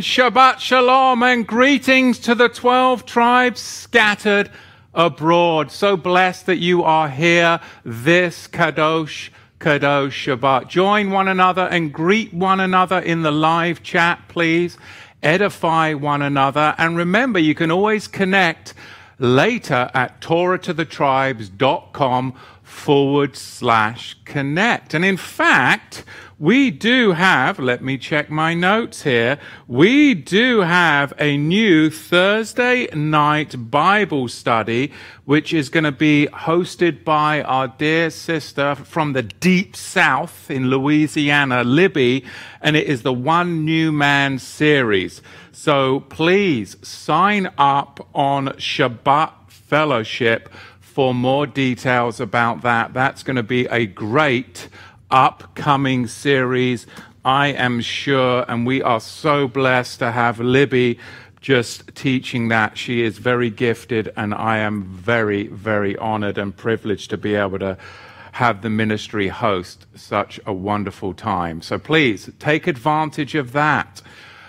and Shabbat Shalom and greetings to the 12 tribes scattered abroad. So blessed that you are here this Kadosh, Kadosh Shabbat. Join one another and greet one another in the live chat, please. Edify one another. And remember, you can always connect later at TorahToTheTribes.com forward slash connect. And in fact, we do have, let me check my notes here, we do have a new Thursday night Bible study, which is going to be hosted by our dear sister from the deep south in Louisiana, Libby, and it is the One New Man series. So please sign up on Shabbat Fellowship for more details about that. That's going to be a great upcoming series, I am sure, and we are so blessed to have Libby just teaching that. She is very gifted, and I am very, very honored and privileged to be able to have the ministry host such a wonderful time. So please take advantage of that.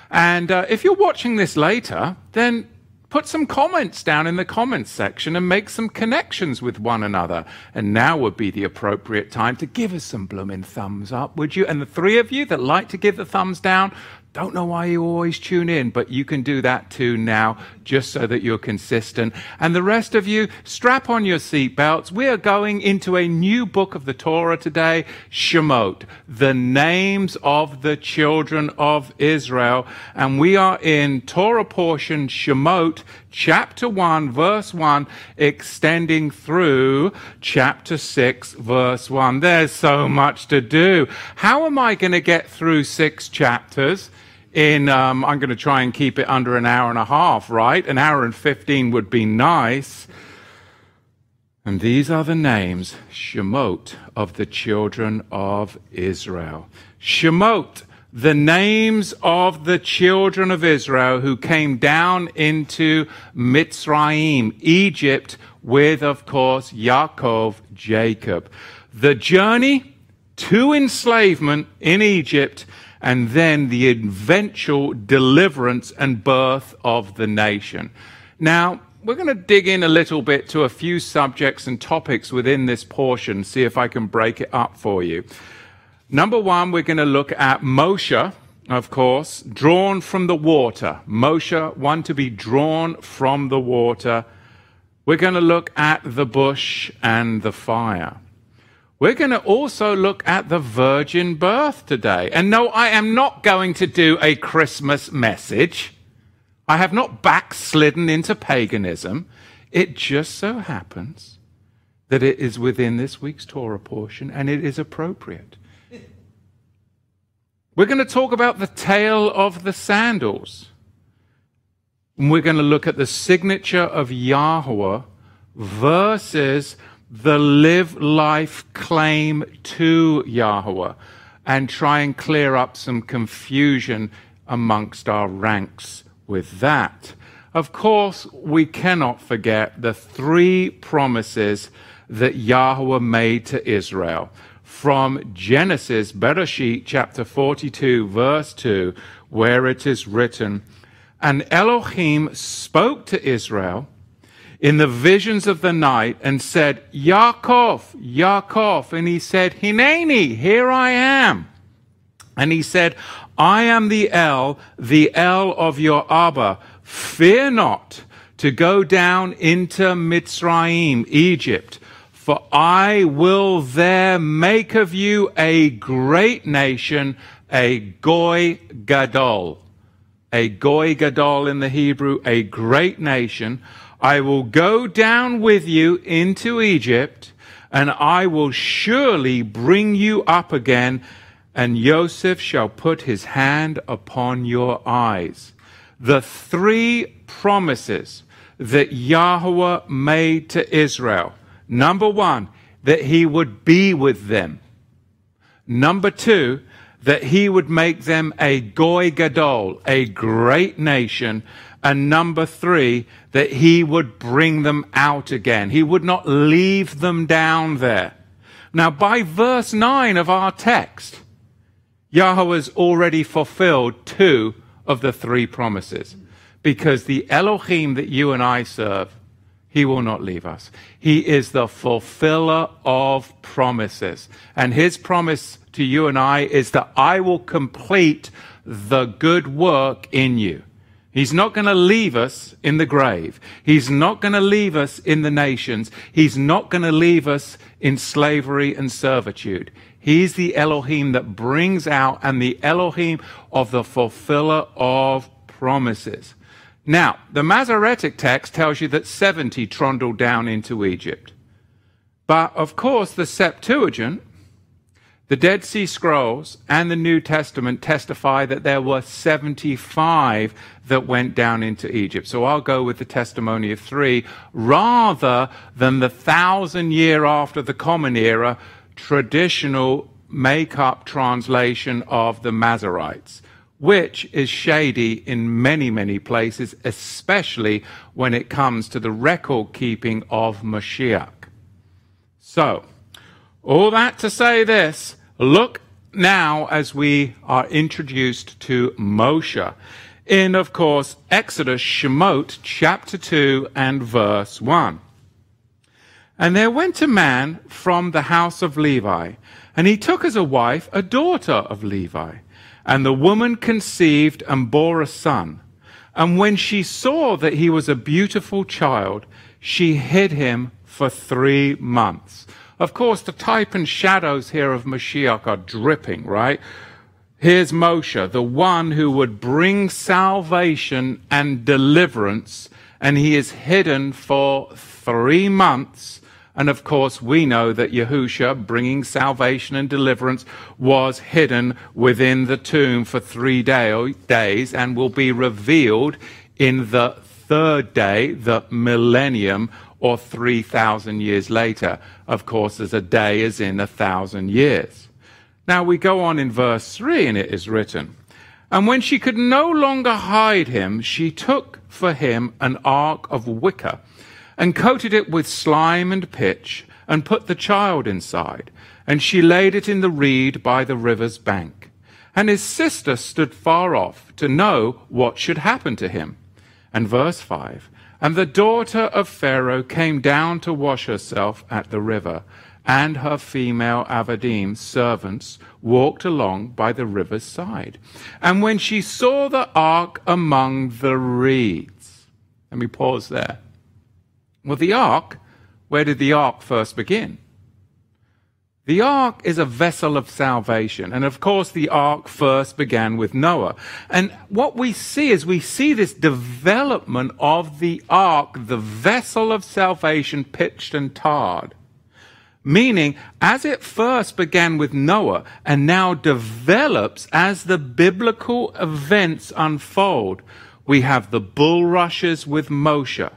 And uh, if you're watching this later, then put some comments down in the comments section and make some connections with one another. And now would be the appropriate time to give us some blooming thumbs up, would you? And the three of you that like to give the thumbs down, don't know why you always tune in, but you can do that too now, just so that you're consistent. And the rest of you, strap on your seatbelts. We are going into a new book of the Torah today, Shemot, the names of the children of Israel. And we are in Torah portion Shemot, chapter 1, verse 1, extending through chapter 6, verse 1. There's so much to do. How am I going to get through six chapters? In, um, I'm going to try and keep it under an hour and a half, right? An hour and 15 would be nice. And these are the names, Shemot, of the children of Israel. Shemot, the names of the children of Israel who came down into Mitzrayim, Egypt, with, of course, Yaakov, Jacob. The journey to enslavement in Egypt and then the eventual deliverance and birth of the nation. Now, we're going to dig in a little bit to a few subjects and topics within this portion, see if I can break it up for you. Number one, we're going to look at Moshe, of course, drawn from the water. Moshe, one to be drawn from the water. We're going to look at the bush and the fire. We're going to also look at the virgin birth today. And no, I am not going to do a Christmas message. I have not backslidden into paganism. It just so happens that it is within this week's Torah portion and it is appropriate. We're going to talk about the tale of the sandals. And we're going to look at the signature of Yahweh versus the live life claim to Yahweh and try and clear up some confusion amongst our ranks with that. Of course, we cannot forget the three promises that Yahweh made to Israel. From Genesis, Bereshit, chapter 42, verse 2, where it is written, And Elohim spoke to Israel in the visions of the night and said, Yaakov, Yaakov. And he said, Hineni, here I am. And he said, I am the El, the El of your Abba. Fear not to go down into Mitzrayim, Egypt, for I will there make of you a great nation, a Goy Gadol. A Goy Gadol in the Hebrew, a great nation. I will go down with you into Egypt, and I will surely bring you up again, and Joseph shall put his hand upon your eyes. The three promises that Yahweh made to Israel. Number one, that he would be with them. Number two, that he would make them a goy gadol, a great nation. And number three, that he would bring them out again. He would not leave them down there. Now, by verse 9 of our text, Yahweh has already fulfilled two of the three promises. Because the Elohim that you and I serve, he will not leave us. He is the fulfiller of promises. And his promise to you and I is that I will complete the good work in you. He's not going to leave us in the grave. He's not going to leave us in the nations. He's not going to leave us in slavery and servitude. He's the Elohim that brings out and the Elohim of the fulfiller of promises. Now, the Masoretic text tells you that 70 trundled down into Egypt. But of course, the Septuagint the Dead Sea Scrolls and the New Testament testify that there were 75 that went down into Egypt. So I'll go with the testimony of three rather than the thousand year after the Common Era traditional make up translation of the Masoretes, which is shady in many, many places, especially when it comes to the record keeping of Mashiach. So, all that to say this Look now as we are introduced to Moshe in, of course, Exodus, Shemot, chapter 2 and verse 1. And there went a man from the house of Levi, and he took as a wife a daughter of Levi. And the woman conceived and bore a son. And when she saw that he was a beautiful child, she hid him for three months. Of course, the type and shadows here of Mashiach are dripping, right? Here's Moshe, the one who would bring salvation and deliverance, and he is hidden for three months. And of course, we know that Yahusha, bringing salvation and deliverance, was hidden within the tomb for three day, days and will be revealed in the third day, the millennium, or 3,000 years later. Of course, as a day is in a thousand years. Now we go on in verse 3, and it is written, And when she could no longer hide him, she took for him an ark of wicker, and coated it with slime and pitch, and put the child inside. And she laid it in the reed by the river's bank. And his sister stood far off to know what should happen to him. And verse 5 and the daughter of Pharaoh came down to wash herself at the river, and her female Avadim servants walked along by the river's side. And when she saw the ark among the reeds, let me pause there. Well, the ark, where did the ark first begin? The ark is a vessel of salvation. And of course, the ark first began with Noah. And what we see is we see this development of the ark, the vessel of salvation pitched and tarred. Meaning, as it first began with Noah and now develops as the biblical events unfold, we have the bulrushes with Moshe.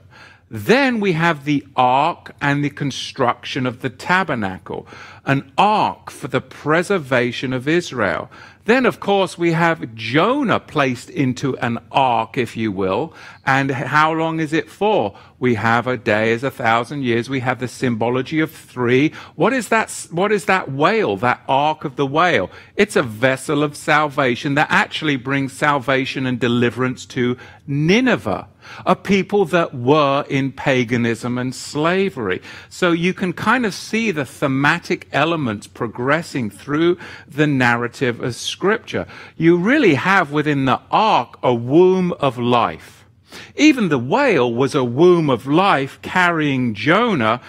Then we have the ark and the construction of the tabernacle, an ark for the preservation of Israel. Then, of course, we have Jonah placed into an ark, if you will. And how long is it for? We have a day as a thousand years. We have the symbology of three. What is that? What is that whale? That ark of the whale? It's a vessel of salvation that actually brings salvation and deliverance to Nineveh a people that were in paganism and slavery. So you can kind of see the thematic elements progressing through the narrative of Scripture. You really have within the ark a womb of life. Even the whale was a womb of life carrying Jonah,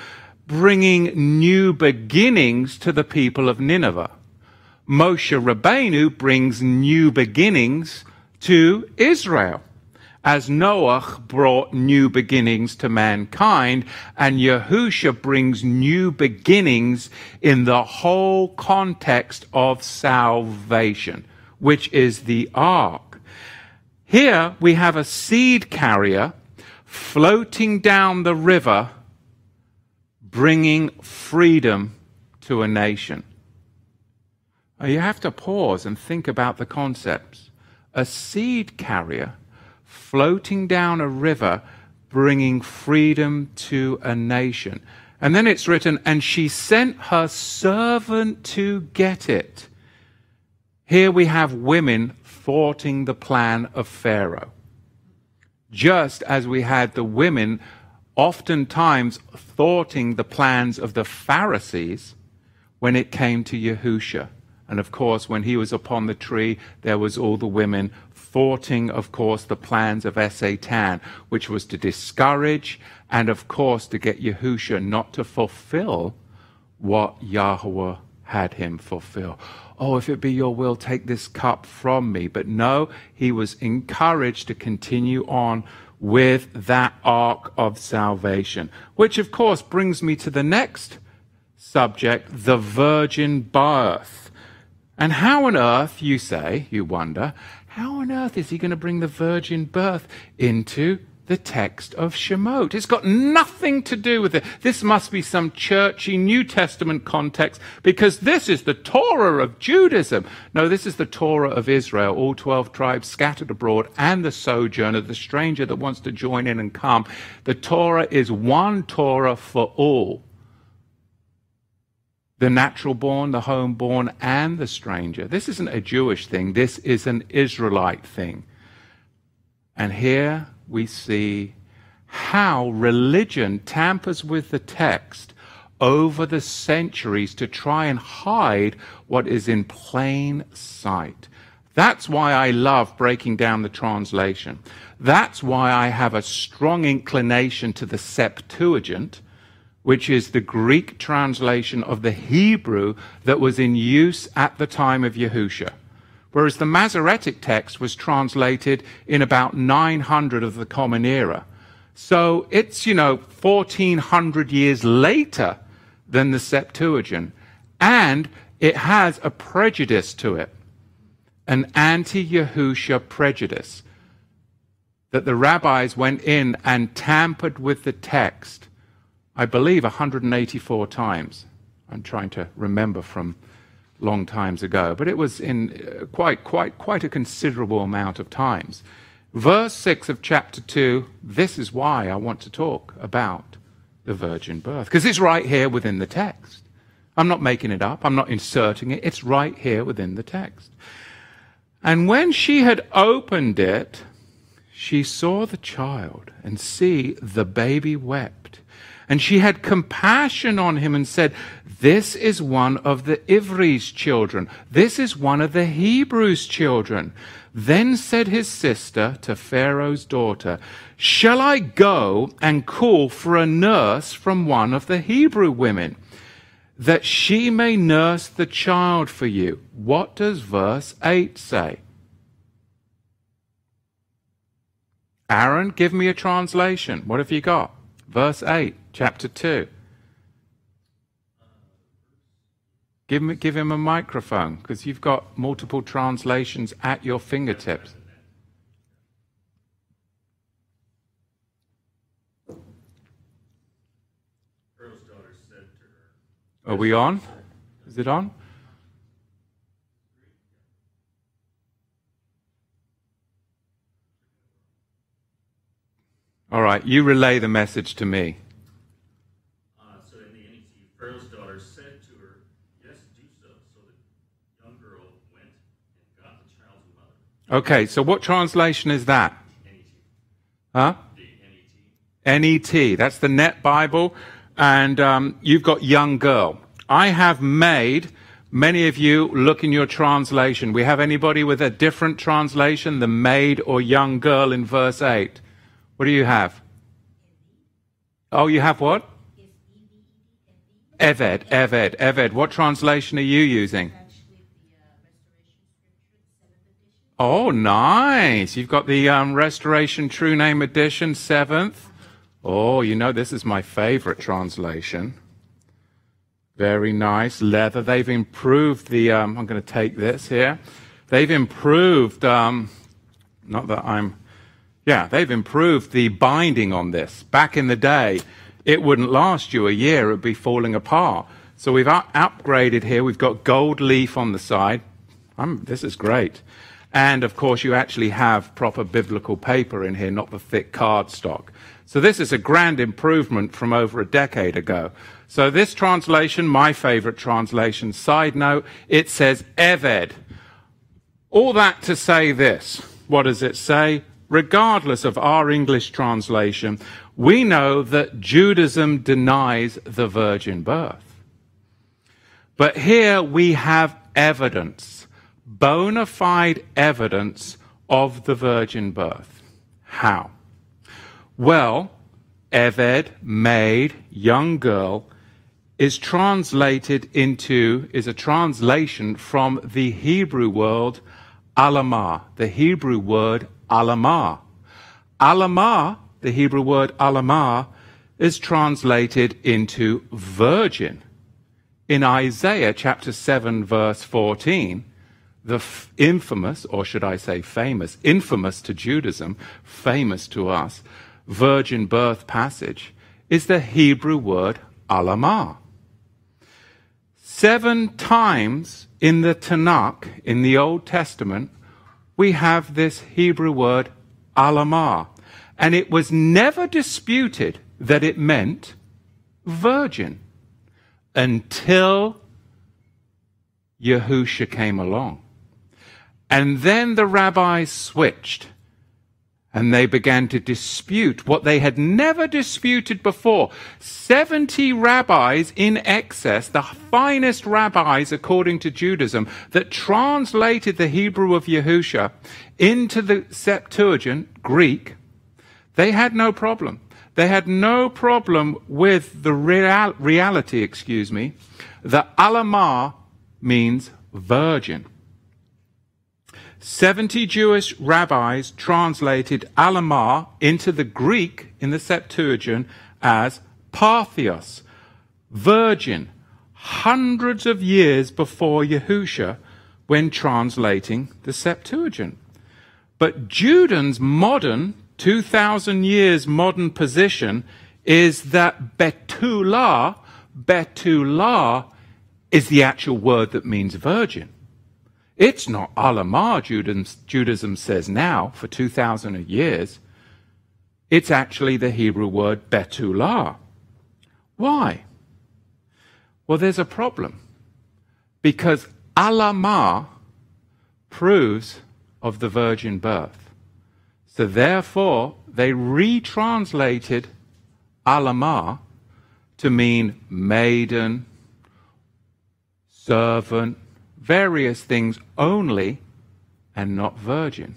bringing new beginnings to the people of Nineveh. Moshe Rabbeinu brings new beginnings to Israel as Noah brought new beginnings to mankind, and Yahusha brings new beginnings in the whole context of salvation, which is the ark. Here we have a seed carrier floating down the river, bringing freedom to a nation. Now you have to pause and think about the concepts. A seed carrier floating down a river, bringing freedom to a nation. And then it's written, and she sent her servant to get it. Here we have women thwarting the plan of Pharaoh. Just as we had the women oftentimes thwarting the plans of the Pharisees when it came to Yahusha. And of course, when he was upon the tree, there was all the women thwarting, of course, the plans of Satan, which was to discourage and, of course, to get Yahusha not to fulfill what Yahweh had him fulfill. Oh, if it be your will, take this cup from me. But no, he was encouraged to continue on with that ark of salvation. Which, of course, brings me to the next subject the virgin birth. And how on earth, you say, you wonder, how on earth is he going to bring the virgin birth into the text of Shemot. It's got nothing to do with it. This must be some churchy New Testament context because this is the Torah of Judaism. No, this is the Torah of Israel, all 12 tribes scattered abroad, and the sojourner, the stranger that wants to join in and come. The Torah is one Torah for all the natural born, the home born, and the stranger. This isn't a Jewish thing, this is an Israelite thing. And here we see how religion tampers with the text over the centuries to try and hide what is in plain sight. That's why I love breaking down the translation. That's why I have a strong inclination to the Septuagint, which is the Greek translation of the Hebrew that was in use at the time of Yahusha whereas the Masoretic text was translated in about 900 of the Common Era. So it's, you know, 1400 years later than the Septuagint. And it has a prejudice to it, an anti Yahusha prejudice, that the rabbis went in and tampered with the text, I believe 184 times. I'm trying to remember from long times ago, but it was in uh, quite, quite, quite a considerable amount of times. Verse 6 of chapter 2, this is why I want to talk about the virgin birth, because it's right here within the text. I'm not making it up, I'm not inserting it, it's right here within the text. And when she had opened it, she saw the child, and see, the baby wept. And she had compassion on him and said, This is one of the Ivri's children. This is one of the Hebrews' children. Then said his sister to Pharaoh's daughter, Shall I go and call for a nurse from one of the Hebrew women, that she may nurse the child for you? What does verse 8 say? Aaron, give me a translation. What have you got? Verse 8 chapter 2. Give him, give him a microphone because you've got multiple translations at your fingertips. Are we on? Is it on? All right, you relay the message to me. Okay, so what translation is that? Huh? NET. That's the Net Bible. And um, you've got young girl. I have made many of you look in your translation. We have anybody with a different translation, the maid or young girl in verse 8? What do you have? Oh, you have what? Eved, Eved, Eved. What translation are you using? Oh, nice. You've got the um, Restoration True Name Edition, seventh. Oh, you know, this is my favorite translation. Very nice. Leather. They've improved the, um, I'm going to take this here. They've improved, um, not that I'm, yeah, they've improved the binding on this. Back in the day, it wouldn't last you a year, it would be falling apart. So we've up- upgraded here. We've got gold leaf on the side. I'm, this is great. And of course, you actually have proper biblical paper in here, not the thick cardstock. So this is a grand improvement from over a decade ago. So this translation, my favorite translation, side note, it says Eved. All that to say this. What does it say? Regardless of our English translation, we know that Judaism denies the virgin birth. But here we have evidence, bona fide evidence of the virgin birth. How? Well, Eved, maid, young girl, is translated into, is a translation from the Hebrew word alamah, the Hebrew word alamah. Alamah, the Hebrew word alamah, is translated into virgin. In Isaiah chapter 7, verse 14, the f- infamous, or should I say famous, infamous to Judaism, famous to us, virgin birth passage is the Hebrew word alamah. Seven times in the Tanakh, in the Old Testament, we have this Hebrew word alamah. And it was never disputed that it meant virgin until Yahusha came along. And then the rabbis switched and they began to dispute what they had never disputed before. 70 rabbis in excess, the finest rabbis according to Judaism, that translated the Hebrew of Yahusha into the Septuagint, Greek, they had no problem. They had no problem with the real, reality, excuse me, that Alamah means virgin. 70 Jewish rabbis translated Alamah into the Greek in the Septuagint as Parthenos, virgin, hundreds of years before Yahusha when translating the Septuagint. But Juden's modern, 2,000 years modern position is that Betulah, Betulah is the actual word that means virgin. It's not Alamah, Judaism says now, for 2,000 years. It's actually the Hebrew word Betulah. Why? Well, there's a problem. Because Alamah proves of the virgin birth. So therefore, they retranslated Alamah to mean maiden, servant, various things only and not virgin.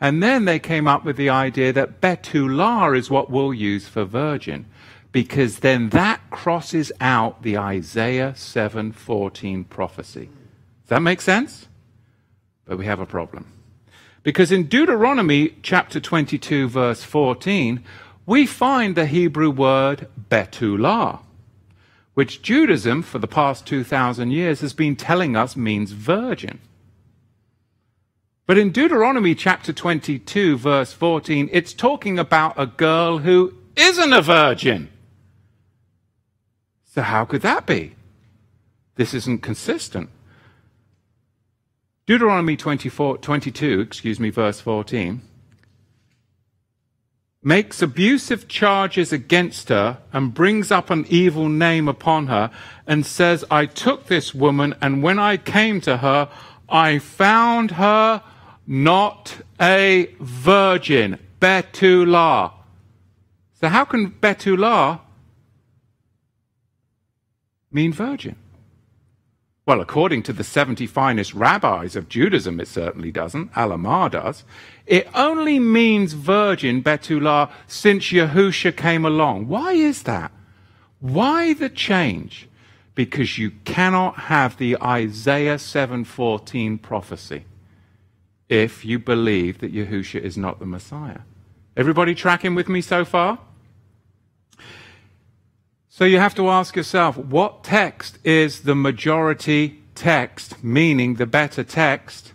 And then they came up with the idea that Betulah is what we'll use for virgin, because then that crosses out the Isaiah 7:14 prophecy. Does that make sense? But we have a problem. Because in Deuteronomy chapter 22 verse 14, we find the Hebrew word Betulah which Judaism, for the past 2,000 years, has been telling us means virgin. But in Deuteronomy chapter 22, verse 14, it's talking about a girl who isn't a virgin. So, how could that be? This isn't consistent. Deuteronomy 24, 22, excuse me, verse 14 makes abusive charges against her and brings up an evil name upon her and says, I took this woman and when I came to her, I found her not a virgin. Betulah. So how can Betulah mean virgin? Well, according to the 70 finest rabbis of Judaism, it certainly doesn't. Alamah does. It only means virgin, Betulah, since Yahusha came along. Why is that? Why the change? Because you cannot have the Isaiah 7:14 prophecy if you believe that Yahusha is not the Messiah. Everybody tracking with me so far? So you have to ask yourself, what text is the majority text, meaning the better text,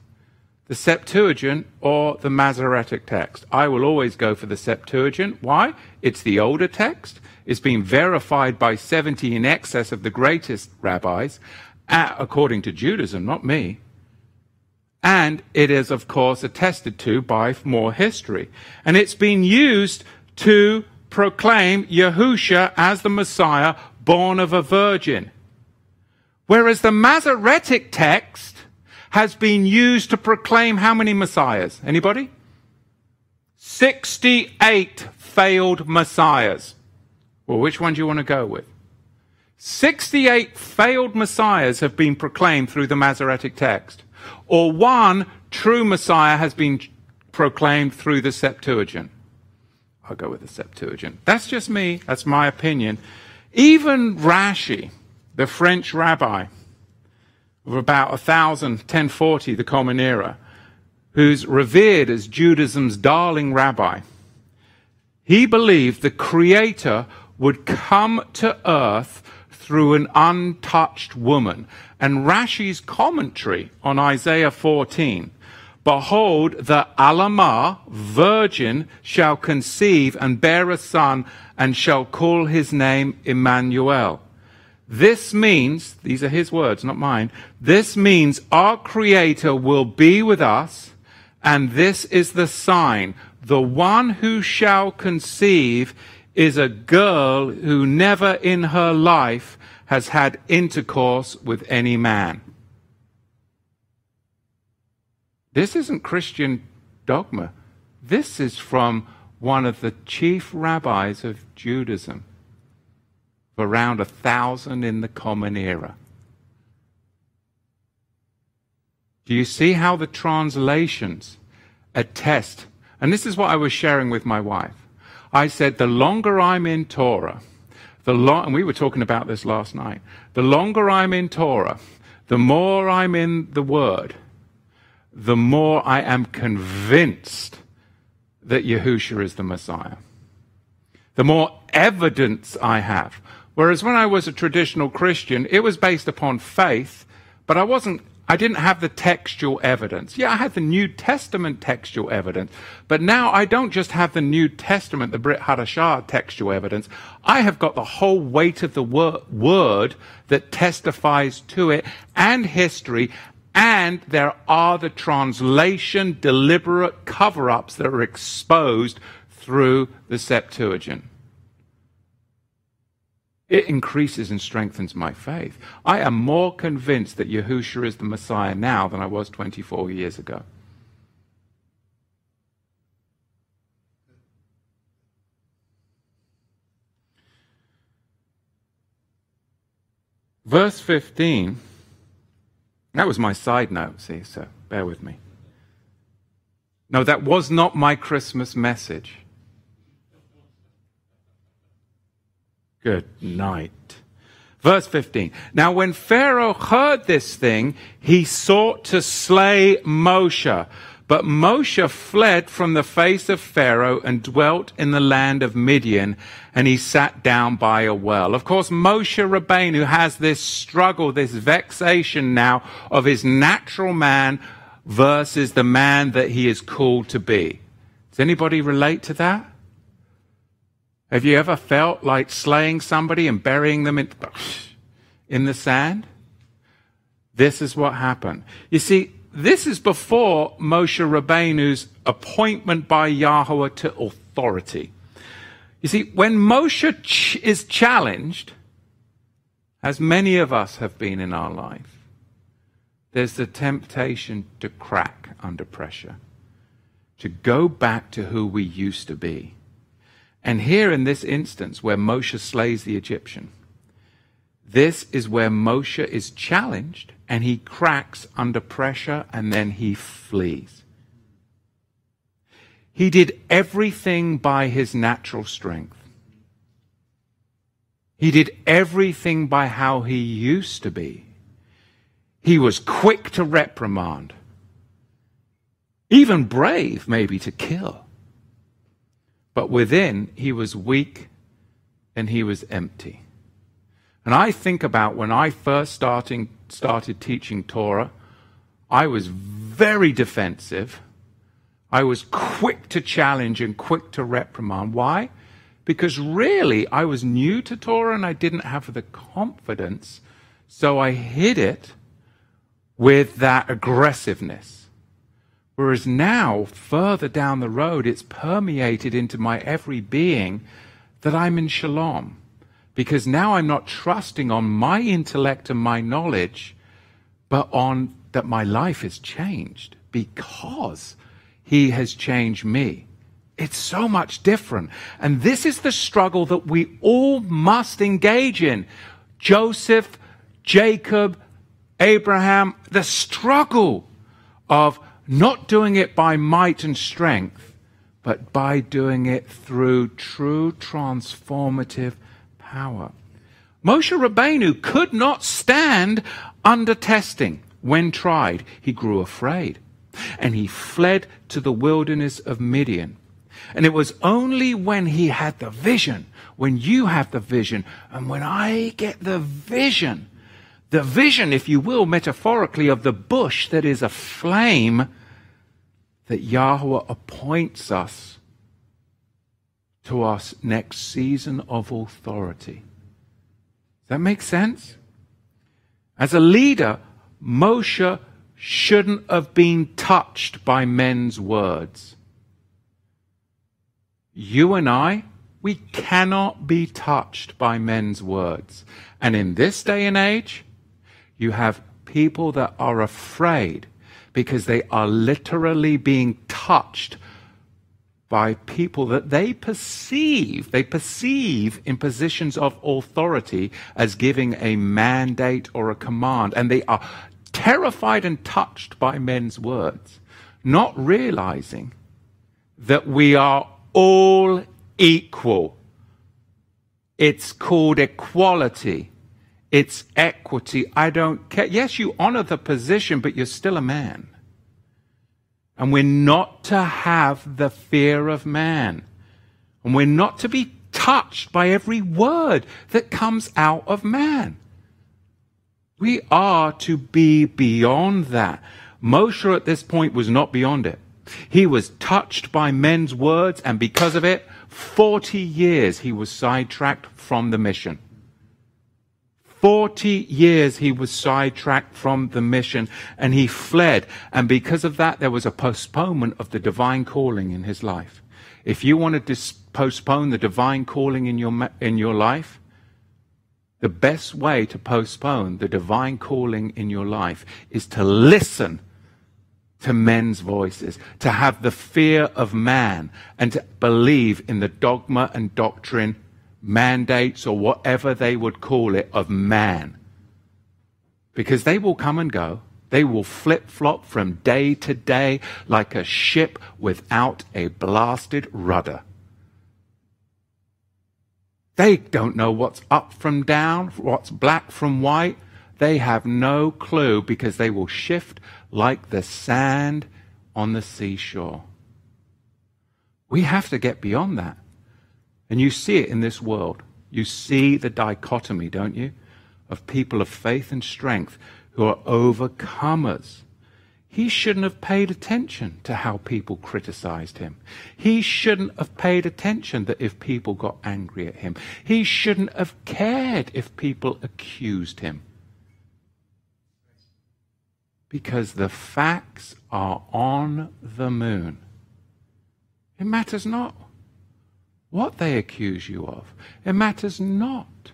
the Septuagint or the Masoretic text? I will always go for the Septuagint. Why? It's the older text. It's been verified by 70 in excess of the greatest rabbis, according to Judaism, not me. And it is, of course, attested to by more history. And it's been used to proclaim Yahusha as the Messiah born of a virgin. Whereas the Masoretic text has been used to proclaim how many messiahs? Anybody? 68 failed messiahs. Well, which one do you want to go with? 68 failed messiahs have been proclaimed through the Masoretic text, or one true messiah has been proclaimed through the Septuagint. I'll go with the Septuagint. That's just me, that's my opinion. Even Rashi, the French rabbi of about 1000, 1040, the Common Era, who's revered as Judaism's darling rabbi, he believed the Creator would come to earth through an untouched woman. And Rashi's commentary on Isaiah 14 Behold, the Alama, virgin, shall conceive and bear a son, and shall call his name Emmanuel. This means, these are his words, not mine. This means our Creator will be with us, and this is the sign. The one who shall conceive is a girl who never in her life has had intercourse with any man. This isn't Christian dogma. This is from one of the chief rabbis of Judaism of around a thousand in the Common Era. Do you see how the translations attest? And this is what I was sharing with my wife. I said, the longer I'm in Torah, the lo- and we were talking about this last night, the longer I'm in Torah, the more I'm in the Word, the more I am convinced that Yahusha is the Messiah. The more evidence I have. Whereas when I was a traditional Christian, it was based upon faith, but I wasn't I didn't have the textual evidence. Yeah, I had the New Testament textual evidence, but now I don't just have the New Testament, the Brit Hadashah textual evidence. I have got the whole weight of the wor- word that testifies to it and history and there are the translation deliberate cover ups that are exposed through the Septuagint. It increases and strengthens my faith. I am more convinced that Yahushua is the Messiah now than I was 24 years ago. Verse 15 that was my side note, see, so bear with me. No, that was not my Christmas message. Good night. Verse 15. Now, when Pharaoh heard this thing, he sought to slay Moshe. But Moshe fled from the face of Pharaoh and dwelt in the land of Midian, and he sat down by a well. Of course, Moshe Rabbeinu has this struggle, this vexation now of his natural man versus the man that he is called to be. Does anybody relate to that? Have you ever felt like slaying somebody and burying them in, in the sand? This is what happened. You see, this is before Moshe Rabbeinu's appointment by Yahweh to authority. You see, when Moshe ch- is challenged, as many of us have been in our life, there's the temptation to crack under pressure, to go back to who we used to be. And here in this instance, where Moshe slays the Egyptian, this is where Moshe is challenged and he cracks under pressure and then he flees. He did everything by his natural strength. He did everything by how he used to be. He was quick to reprimand, even brave, maybe, to kill. But within, he was weak and he was empty. And I think about when I first starting, started teaching Torah, I was very defensive. I was quick to challenge and quick to reprimand. Why? Because really, I was new to Torah and I didn't have the confidence. So I hid it with that aggressiveness. Whereas now, further down the road, it's permeated into my every being that I'm in shalom because now I'm not trusting on my intellect and my knowledge, but on that my life has changed because he has changed me. It's so much different. And this is the struggle that we all must engage in. Joseph, Jacob, Abraham, the struggle of not doing it by might and strength, but by doing it through true transformative power. Moshe Rabbeinu could not stand under testing. When tried, he grew afraid and he fled to the wilderness of Midian. And it was only when he had the vision, when you have the vision, and when I get the vision, the vision, if you will, metaphorically, of the bush that is aflame, that Yahweh appoints us to our next season of authority. Does that make sense? As a leader, Moshe shouldn't have been touched by men's words. You and I, we cannot be touched by men's words. And in this day and age, you have people that are afraid because they are literally being touched by people that they perceive, they perceive in positions of authority as giving a mandate or a command. And they are terrified and touched by men's words, not realizing that we are all equal. It's called equality. It's equity. I don't care. Yes, you honor the position, but you're still a man. And we're not to have the fear of man. And we're not to be touched by every word that comes out of man. We are to be beyond that. Moshe at this point was not beyond it. He was touched by men's words, and because of it, 40 years he was sidetracked from the mission. 40 years he was sidetracked from the mission and he fled. And because of that, there was a postponement of the divine calling in his life. If you want to dis- postpone the divine calling in your, in your life, the best way to postpone the divine calling in your life is to listen to men's voices, to have the fear of man, and to believe in the dogma and doctrine, mandates, or whatever they would call it, of man. Because they will come and go. They will flip flop from day to day like a ship without a blasted rudder. They don't know what's up from down, what's black from white. They have no clue because they will shift like the sand on the seashore. We have to get beyond that. And you see it in this world. You see the dichotomy, don't you? Of people of faith and strength who are overcomers he shouldn't have paid attention to how people criticized him. He shouldn't have paid attention that if people got angry at him. He shouldn't have cared if people accused him. Because the facts are on the moon. It matters not what they accuse you of. It matters not.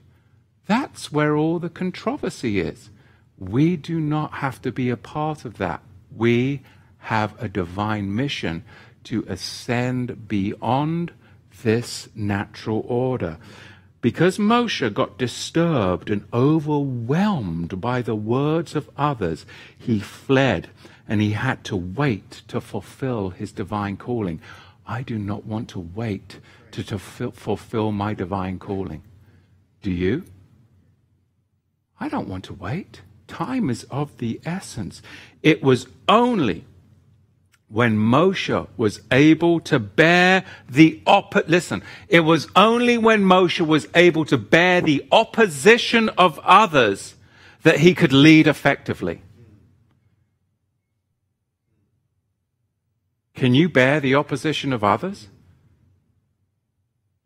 That's where all the controversy is. We do not have to be a part of that. We have a divine mission to ascend beyond this natural order. Because Moshe got disturbed and overwhelmed by the words of others, he fled and he had to wait to fulfill his divine calling. I do not want to wait to, to fulfill my divine calling. Do you? I don't want to wait. Time is of the essence. It was only when Moshe was able to bear the oppo- listen, it was only when Moshe was able to bear the opposition of others that he could lead effectively. Can you bear the opposition of others?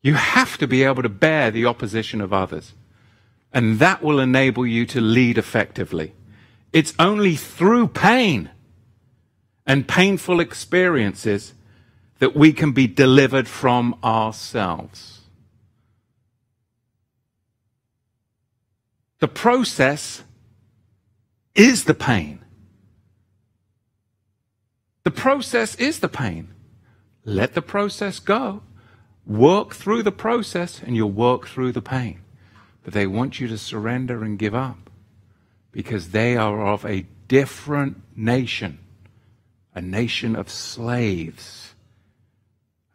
You have to be able to bear the opposition of others. And that will enable you to lead effectively. It's only through pain and painful experiences that we can be delivered from ourselves. The process is the pain. The process is the pain. Let the process go. Work through the process and you'll work through the pain. But they want you to surrender and give up because they are of a different nation, a nation of slaves,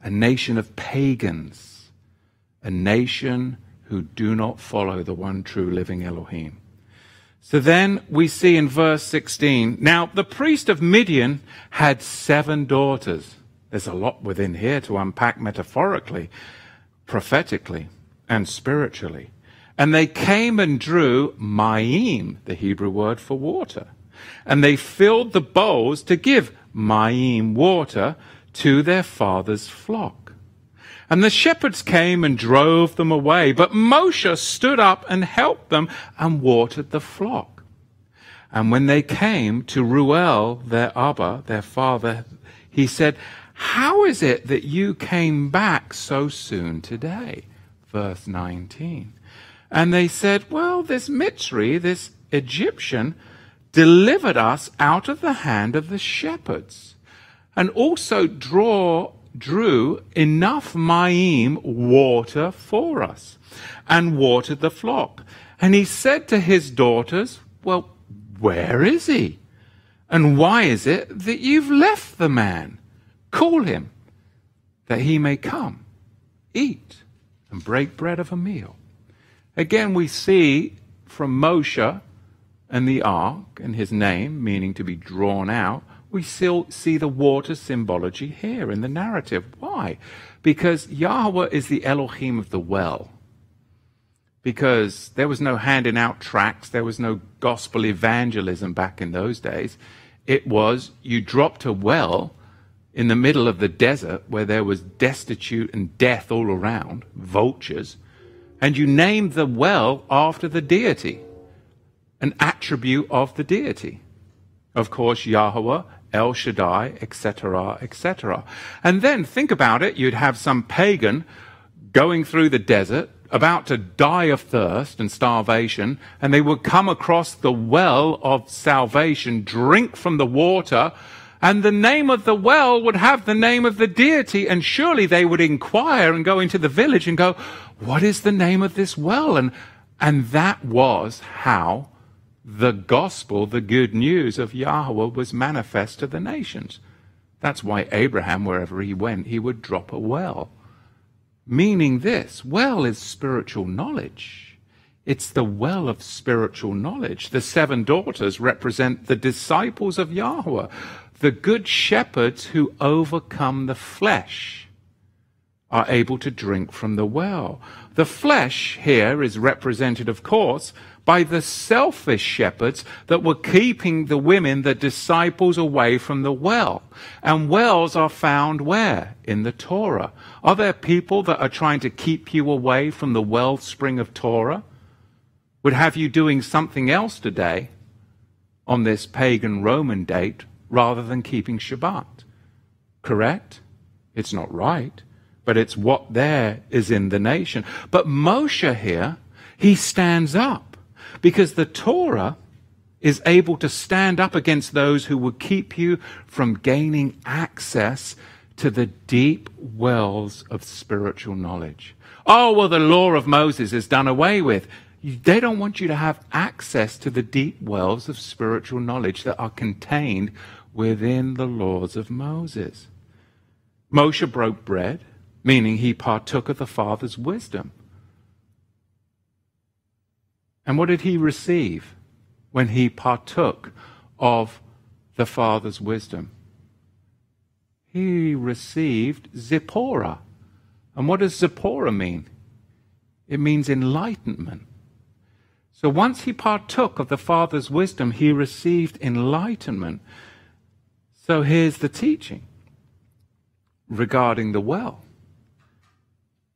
a nation of pagans, a nation who do not follow the one true living Elohim. So then we see in verse 16 now the priest of Midian had seven daughters. There's a lot within here to unpack metaphorically, prophetically, and spiritually. And they came and drew Mayim, the Hebrew word for water. And they filled the bowls to give Mayim water to their father's flock. And the shepherds came and drove them away, but Moshe stood up and helped them and watered the flock. And when they came to Ruel, their Abba, their father, he said, how is it that you came back so soon today? Verse 19. And they said, Well, this Mitzri, this Egyptian, delivered us out of the hand of the shepherds, and also draw, drew enough Mayim water for us, and watered the flock. And he said to his daughters, Well, where is he? And why is it that you've left the man? Call him that he may come, eat, and break bread of a meal. Again, we see from Moshe and the ark and his name, meaning to be drawn out, we still see the water symbology here in the narrative. Why? Because Yahweh is the Elohim of the well. Because there was no handing out tracts, there was no gospel evangelism back in those days. It was you dropped a well in the middle of the desert where there was destitute and death all around, vultures, and you named the well after the deity, an attribute of the deity. Of course, Yahweh, El Shaddai, etc., etc. And then think about it, you'd have some pagan going through the desert, about to die of thirst and starvation, and they would come across the well of salvation, drink from the water, and the name of the well would have the name of the deity, and surely they would inquire and go into the village and go, What is the name of this well? And, and that was how the gospel, the good news of Yahweh, was manifest to the nations. That's why Abraham, wherever he went, he would drop a well. Meaning this well is spiritual knowledge. It's the well of spiritual knowledge. The seven daughters represent the disciples of Yahweh the good shepherds who overcome the flesh are able to drink from the well. The flesh here is represented, of course, by the selfish shepherds that were keeping the women, the disciples, away from the well. And wells are found where? In the Torah. Are there people that are trying to keep you away from the wellspring of Torah? Would have you doing something else today on this pagan Roman date rather than keeping Shabbat. Correct? It's not right, but it's what there is in the nation. But Moshe here, he stands up because the Torah is able to stand up against those who would keep you from gaining access to the deep wells of spiritual knowledge. Oh, well, the law of Moses is done away with. They don't want you to have access to the deep wells of spiritual knowledge that are contained within the laws of Moses. Moshe broke bread, meaning he partook of the Father's wisdom. And what did he receive when he partook of the Father's wisdom? He received Zipporah. And what does Zipporah mean? It means enlightenment. So once he partook of the Father's wisdom, he received enlightenment. So here's the teaching regarding the well.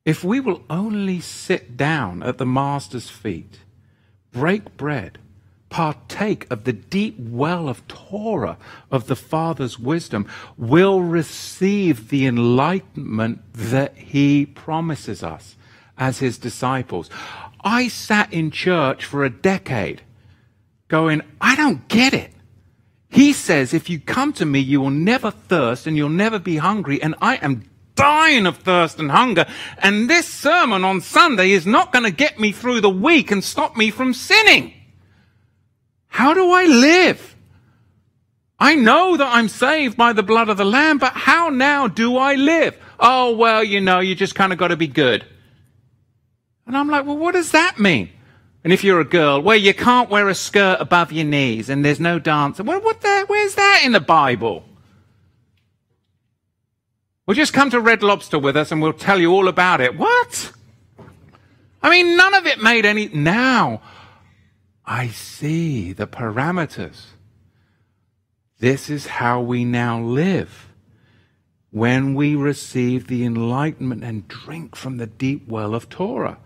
If we will only sit down at the Master's feet, break bread, partake of the deep well of Torah, of the Father's wisdom, will receive the enlightenment that He promises us as His disciples. I sat in church for a decade going, I don't get it. He says, if you come to me, you will never thirst and you'll never be hungry. And I am dying of thirst and hunger. And this sermon on Sunday is not going to get me through the week and stop me from sinning. How do I live? I know that I'm saved by the blood of the Lamb, but how now do I live? Oh, well, you know, you just kind of got to be good. And I'm like, well, what does that mean? And if you're a girl, well, you can't wear a skirt above your knees and there's no dancing. Well, what the, where's that in the Bible? Well, just come to Red Lobster with us and we'll tell you all about it. What? I mean, none of it made any. Now, I see the parameters. This is how we now live. When we receive the enlightenment and drink from the deep well of Torah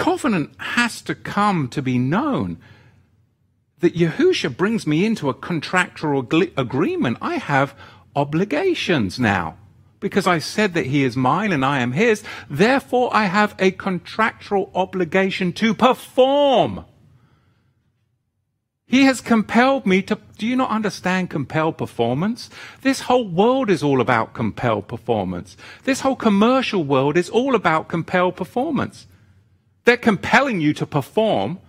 covenant has to come to be known. That Yahusha brings me into a contractual agreement. I have obligations now because I said that he is mine and I am his. Therefore, I have a contractual obligation to perform. He has compelled me to. Do you not understand compelled performance? This whole world is all about compelled performance. This whole commercial world is all about compelled performance. They're compelling you to perform.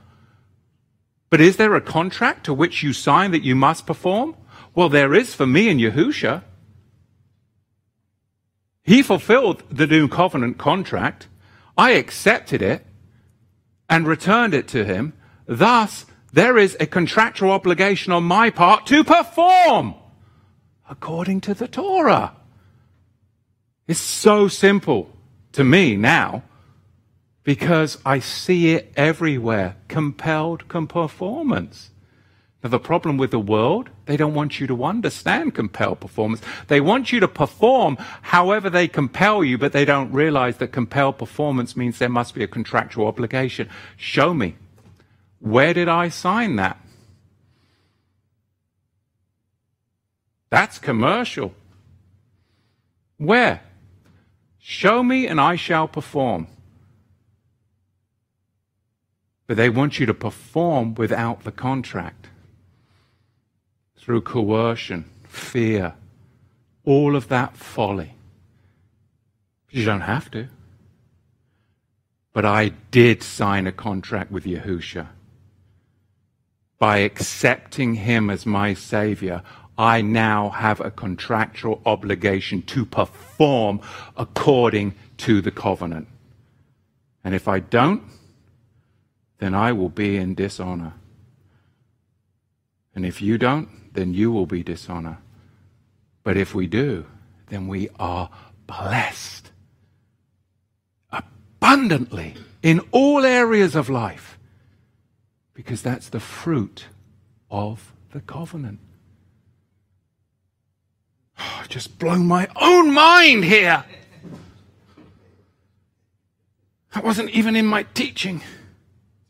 But is there a contract to which you sign that you must perform? Well, there is for me and Yahusha. He fulfilled the new covenant contract. I accepted it and returned it to him. Thus, there is a contractual obligation on my part to perform according to the Torah. It's so simple to me now because I see it everywhere. Compelled performance. Now, the problem with the world, they don't want you to understand compelled performance. They want you to perform however they compel you, but they don't realize that compelled performance means there must be a contractual obligation. Show me. Where did I sign that? That's commercial. Where? Show me and I shall perform. But they want you to perform without the contract through coercion, fear, all of that folly. You don't have to. But I did sign a contract with Yahusha. By accepting him as my Savior, I now have a contractual obligation to perform according to the covenant. And if I don't, then I will be in dishonor. And if you don't, then you will be dishonor. But if we do, then we are blessed abundantly in all areas of life because that's the fruit of the covenant. Oh, just blown my own mind here. That wasn't even in my teaching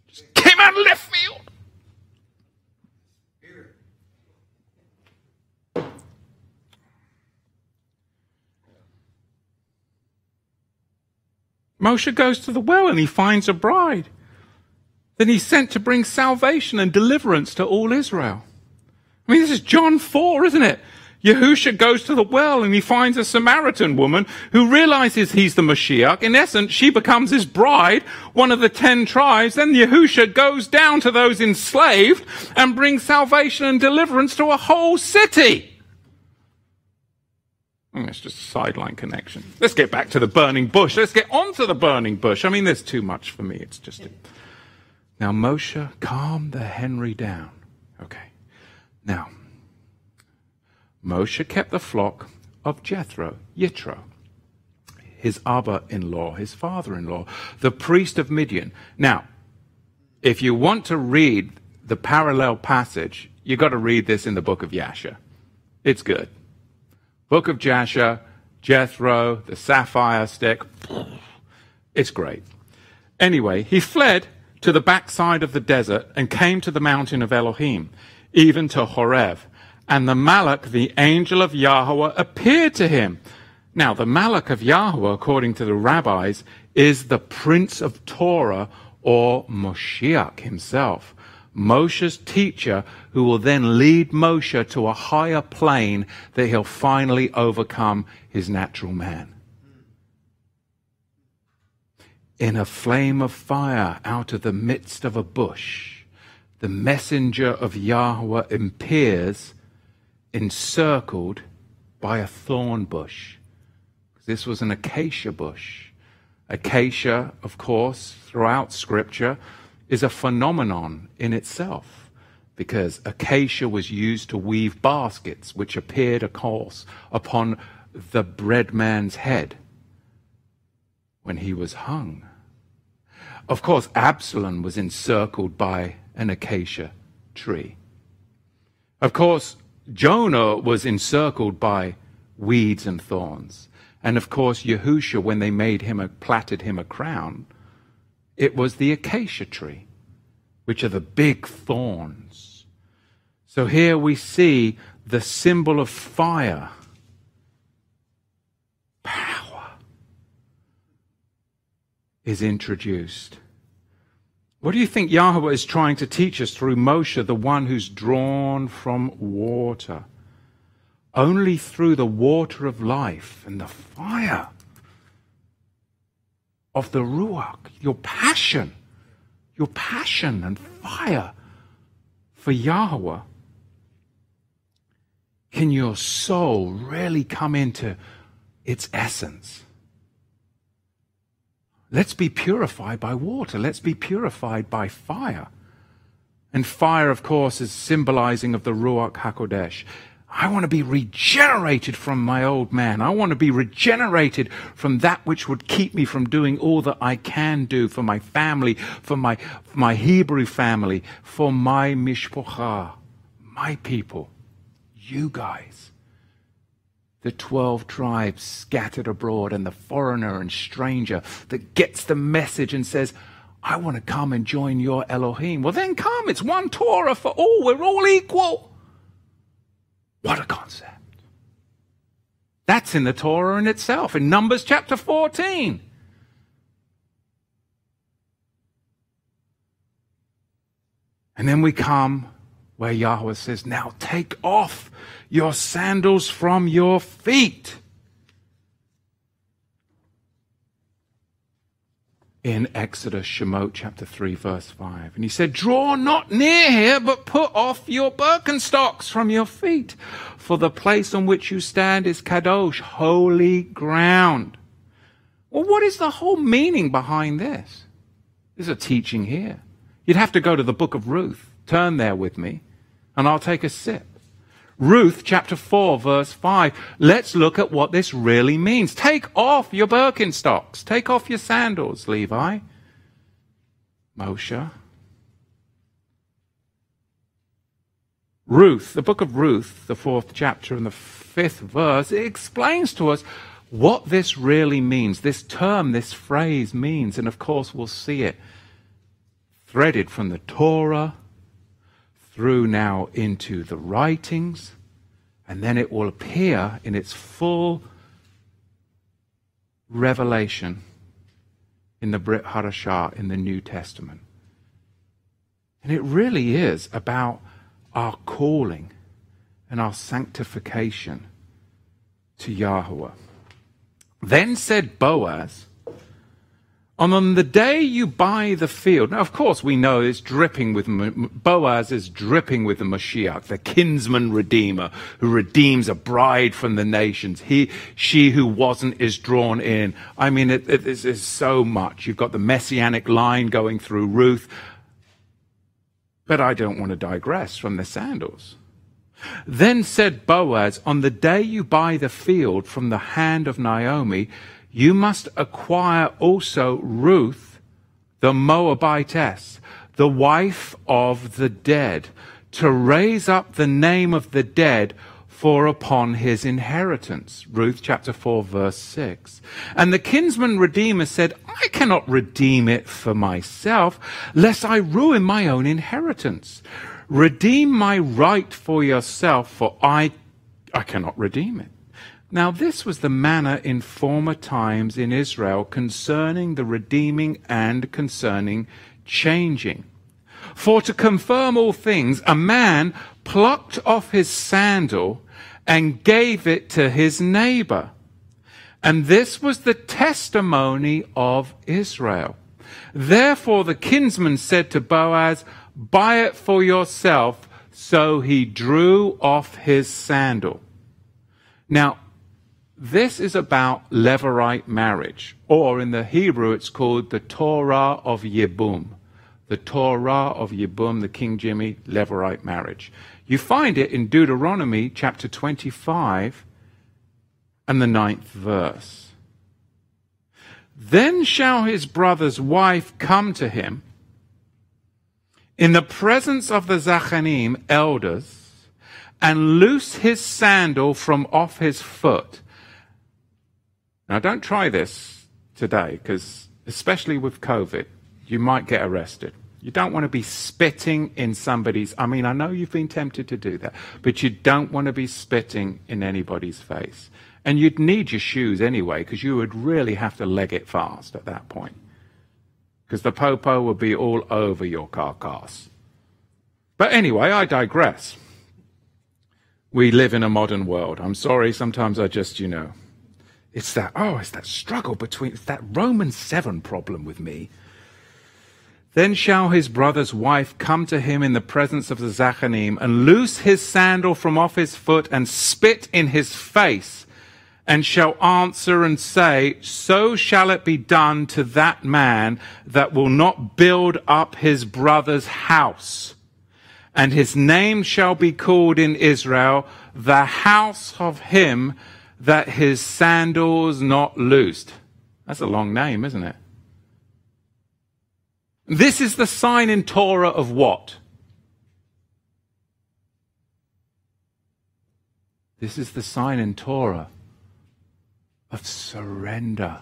Just came out of left field. Moshe goes to the well and he finds a bride. Then he's sent to bring salvation and deliverance to all Israel. I mean, this is John 4, isn't it? Yahusha goes to the well and he finds a Samaritan woman who realizes he's the Mashiach. In essence, she becomes his bride, one of the ten tribes. Then Yahusha goes down to those enslaved and brings salvation and deliverance to a whole city. Oh, it's just a sideline connection. Let's get back to the burning bush. Let's get onto the burning bush. I mean, there's too much for me. It's just. A... Now, Moshe, calm the Henry down. Okay. Now, Moshe kept the flock of Jethro, Yitro, his Abba in law, his father in law, the priest of Midian. Now, if you want to read the parallel passage, you've got to read this in the book of Jasher. It's good. Book of Jasher, Jethro, the sapphire stick. It's great. Anyway, he fled to the backside of the desert and came to the mountain of Elohim, even to Horeb. And the Malak, the angel of Yahweh, appeared to him. Now, the Malak of Yahweh, according to the rabbis, is the prince of Torah or Moshiach himself. Moshe's teacher, who will then lead Moshe to a higher plane that he'll finally overcome his natural man. In a flame of fire out of the midst of a bush, the messenger of Yahweh appears encircled by a thorn bush. This was an acacia bush. Acacia, of course, throughout Scripture, is a phenomenon in itself because acacia was used to weave baskets, which appeared, of course, upon the bread man's head when he was hung. Of course, Absalom was encircled by an acacia tree. Of course, Jonah was encircled by weeds and thorns. And of course, Yahusha, when they made him a, platted him a crown, it was the acacia tree, which are the big thorns. So here we see the symbol of fire, power, is introduced. What do you think Yahweh is trying to teach us through Moshe, the one who's drawn from water? Only through the water of life and the fire of the Ruach, your passion, your passion and fire for Yahweh, can your soul really come into its essence? Let's be purified by water. Let's be purified by fire. And fire, of course, is symbolizing of the Ruach HaKodesh. I want to be regenerated from my old man. I want to be regenerated from that which would keep me from doing all that I can do for my family, for my, my Hebrew family, for my mishpocha, my people, you guys. The 12 tribes scattered abroad and the foreigner and stranger that gets the message and says, I want to come and join your Elohim. Well, then come. It's one Torah for all. We're all equal. What a concept. That's in the Torah in itself, in Numbers chapter 14. And then we come where Yahweh says, Now take off your sandals from your feet. In Exodus, Shemot chapter 3, verse 5. And he said, Draw not near here, but put off your Birkenstocks from your feet, for the place on which you stand is Kadosh, holy ground. Well, what is the whole meaning behind this? There's a teaching here. You'd have to go to the book of Ruth. Turn there with me, and I'll take a sip. Ruth chapter 4 verse 5. Let's look at what this really means. Take off your Birkenstocks. Take off your sandals, Levi. Moshe. Ruth, the book of Ruth, the fourth chapter and the fifth verse, it explains to us what this really means. This term, this phrase means. And of course, we'll see it threaded from the Torah through now into the writings, and then it will appear in its full revelation in the Brit Hadashah in the New Testament. And it really is about our calling and our sanctification to Yahweh. Then said Boaz, and on the day you buy the field, now of course we know it's dripping with, Boaz is dripping with the Mashiach, the kinsman redeemer who redeems a bride from the nations. He, she who wasn't is drawn in. I mean, it, it is so much. You've got the messianic line going through Ruth. But I don't want to digress from the sandals. Then said Boaz, on the day you buy the field from the hand of Naomi, you must acquire also Ruth, the Moabitess, the wife of the dead, to raise up the name of the dead for upon his inheritance. Ruth chapter 4 verse 6. And the kinsman redeemer said, I cannot redeem it for myself, lest I ruin my own inheritance. Redeem my right for yourself, for I, I cannot redeem it. Now, this was the manner in former times in Israel concerning the redeeming and concerning changing. For to confirm all things, a man plucked off his sandal and gave it to his neighbor. And this was the testimony of Israel. Therefore the kinsman said to Boaz, Buy it for yourself. So he drew off his sandal. Now, this is about Levirate marriage, or in the Hebrew it's called the Torah of Yibum. The Torah of Yibum, the King Jimmy Levirate marriage. You find it in Deuteronomy chapter 25 and the ninth verse. Then shall his brother's wife come to him in the presence of the Zachanim elders and loose his sandal from off his foot now, don't try this today because, especially with COVID, you might get arrested. You don't want to be spitting in somebody's. I mean, I know you've been tempted to do that, but you don't want to be spitting in anybody's face. And you'd need your shoes anyway because you would really have to leg it fast at that point. Because the popo would be all over your carcass. But anyway, I digress. We live in a modern world. I'm sorry, sometimes I just, you know, it's that, oh, it's that struggle between, it's that Roman 7 problem with me. Then shall his brother's wife come to him in the presence of the Zachanim and loose his sandal from off his foot and spit in his face and shall answer and say, So shall it be done to that man that will not build up his brother's house. And his name shall be called in Israel the house of him that his sandals not loosed. That's a long name, isn't it? This is the sign in Torah of what? This is the sign in Torah of surrender,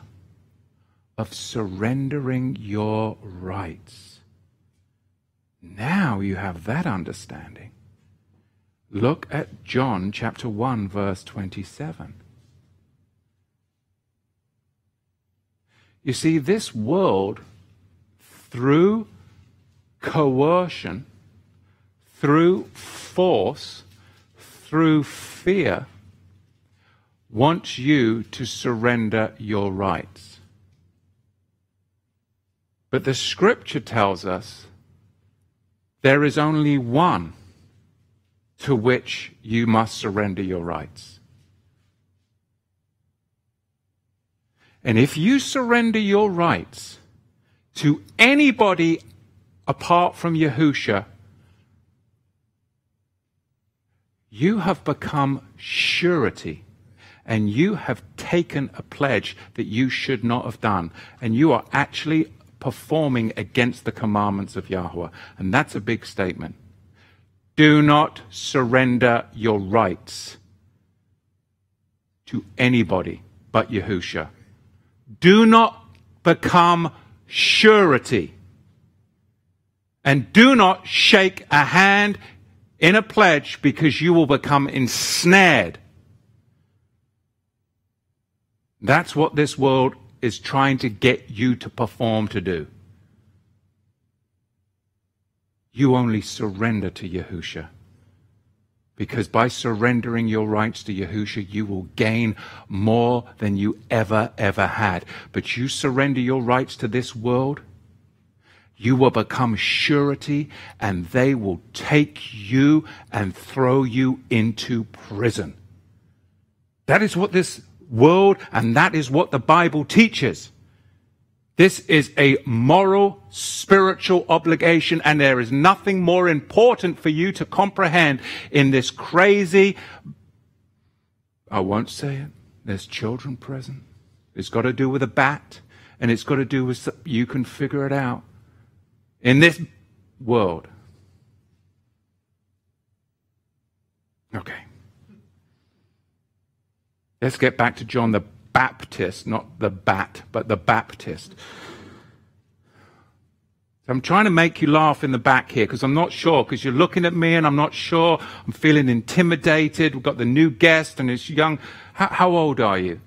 of surrendering your rights. Now you have that understanding. Look at John chapter 1, verse 27. You see, this world, through coercion, through force, through fear, wants you to surrender your rights. But the scripture tells us there is only one to which you must surrender your rights. And if you surrender your rights to anybody apart from Yahusha, you have become surety and you have taken a pledge that you should not have done. And you are actually performing against the commandments of Yahweh. And that's a big statement. Do not surrender your rights to anybody but Yahusha. Do not become surety. And do not shake a hand in a pledge because you will become ensnared. That's what this world is trying to get you to perform to do. You only surrender to Yahusha. Because by surrendering your rights to Yahusha, you will gain more than you ever, ever had. But you surrender your rights to this world, you will become surety and they will take you and throw you into prison. That is what this world and that is what the Bible teaches. This is a moral, spiritual obligation, and there is nothing more important for you to comprehend in this crazy. I won't say it. There's children present. It's got to do with a bat, and it's got to do with. You can figure it out. In this world. Okay. Let's get back to John the Baptist, not the bat, but the Baptist. I'm trying to make you laugh in the back here because I'm not sure because you're looking at me and I'm not sure. I'm feeling intimidated. We've got the new guest and it's young. How, how old are you?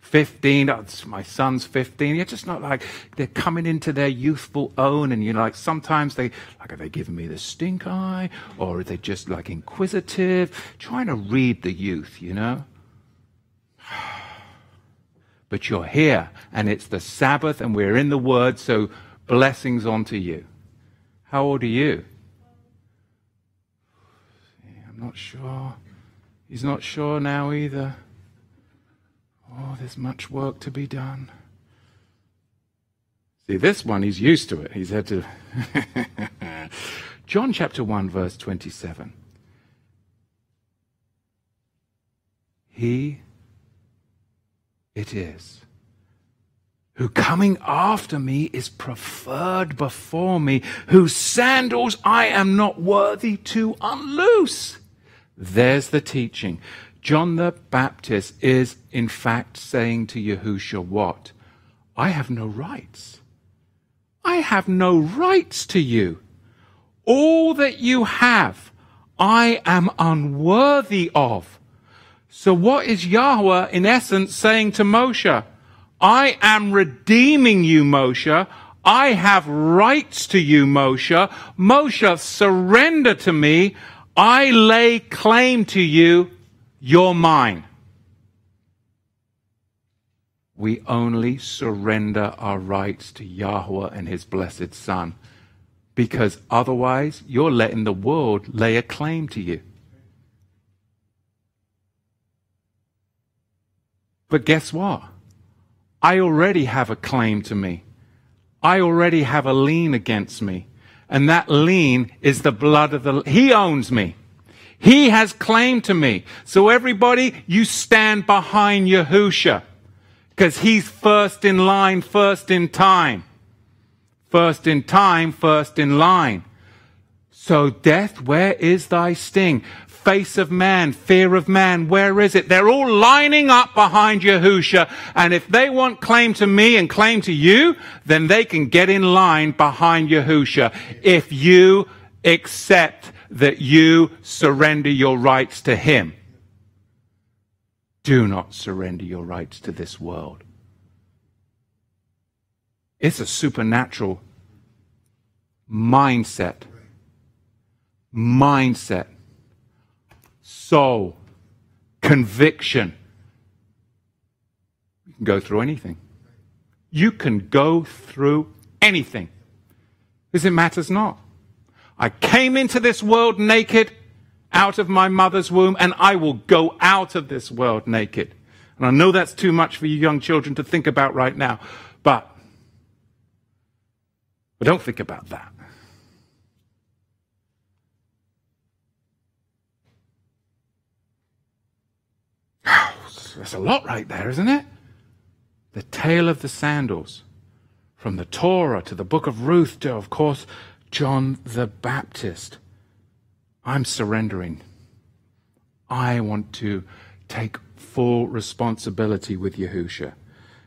15, oh, my son's 15. It's just not like they're coming into their youthful own and you're like, sometimes they, like, are they giving me the stink eye? Or are they just like inquisitive? Trying to read the youth, you know? But you're here and it's the Sabbath and we're in the Word, so blessings onto you. How old are you? I'm not sure. He's not sure now either. Oh, there's much work to be done. See, this one, he's used to it. He's had to. John chapter 1, verse 27. He it is who coming after me is preferred before me, whose sandals I am not worthy to unloose. There's the teaching. John the Baptist is, in fact, saying to Yahushua, What? I have no rights. I have no rights to you. All that you have, I am unworthy of. So, what is Yahweh, in essence, saying to Moshe? I am redeeming you, Moshe. I have rights to you, Moshe. Moshe, surrender to me. I lay claim to you you're mine. We only surrender our rights to Yahweh and His blessed Son because otherwise you're letting the world lay a claim to you. But guess what? I already have a claim to me. I already have a lien against me. And that lien is the blood of the, He owns me. He has claim to me. So everybody, you stand behind Yahusha. Because he's first in line, first in time. First in time, first in line. So death, where is thy sting? Face of man, fear of man, where is it? They're all lining up behind Yahusha. And if they want claim to me and claim to you, then they can get in line behind Yahusha. If you accept that you surrender your rights to Him. Do not surrender your rights to this world. It's a supernatural mindset. Mindset. Soul. Conviction. You can go through anything. You can go through anything. Because it matters not. I came into this world naked out of my mother's womb, and I will go out of this world naked. And I know that's too much for you young children to think about right now, but, but don't think about that. That's a lot right there, isn't it? The tale of the sandals. From the Torah to the book of Ruth to, of course, John the Baptist. I'm surrendering. I want to take full responsibility with Yahusha.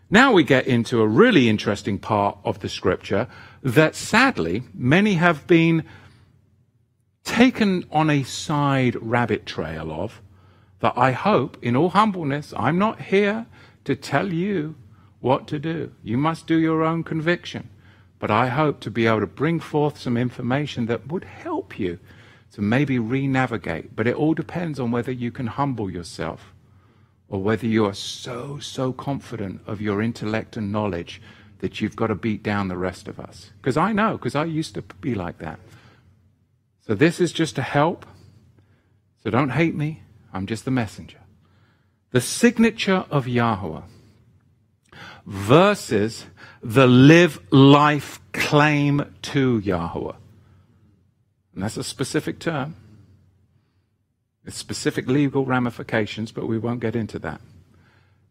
Now we get into a really interesting part of the scripture that sadly many have been taken on a side rabbit trail of. That I hope, in all humbleness, I'm not here to tell you what to do. You must do your own conviction. But I hope to be able to bring forth some information that would help you to maybe re navigate. But it all depends on whether you can humble yourself or whether you are so, so confident of your intellect and knowledge that you've got to beat down the rest of us. Because I know, because I used to be like that. So this is just to help. So don't hate me. I'm just the messenger. The signature of Yahweh versus the live life claim to Yahweh. And that's a specific term. It's specific legal ramifications, but we won't get into that.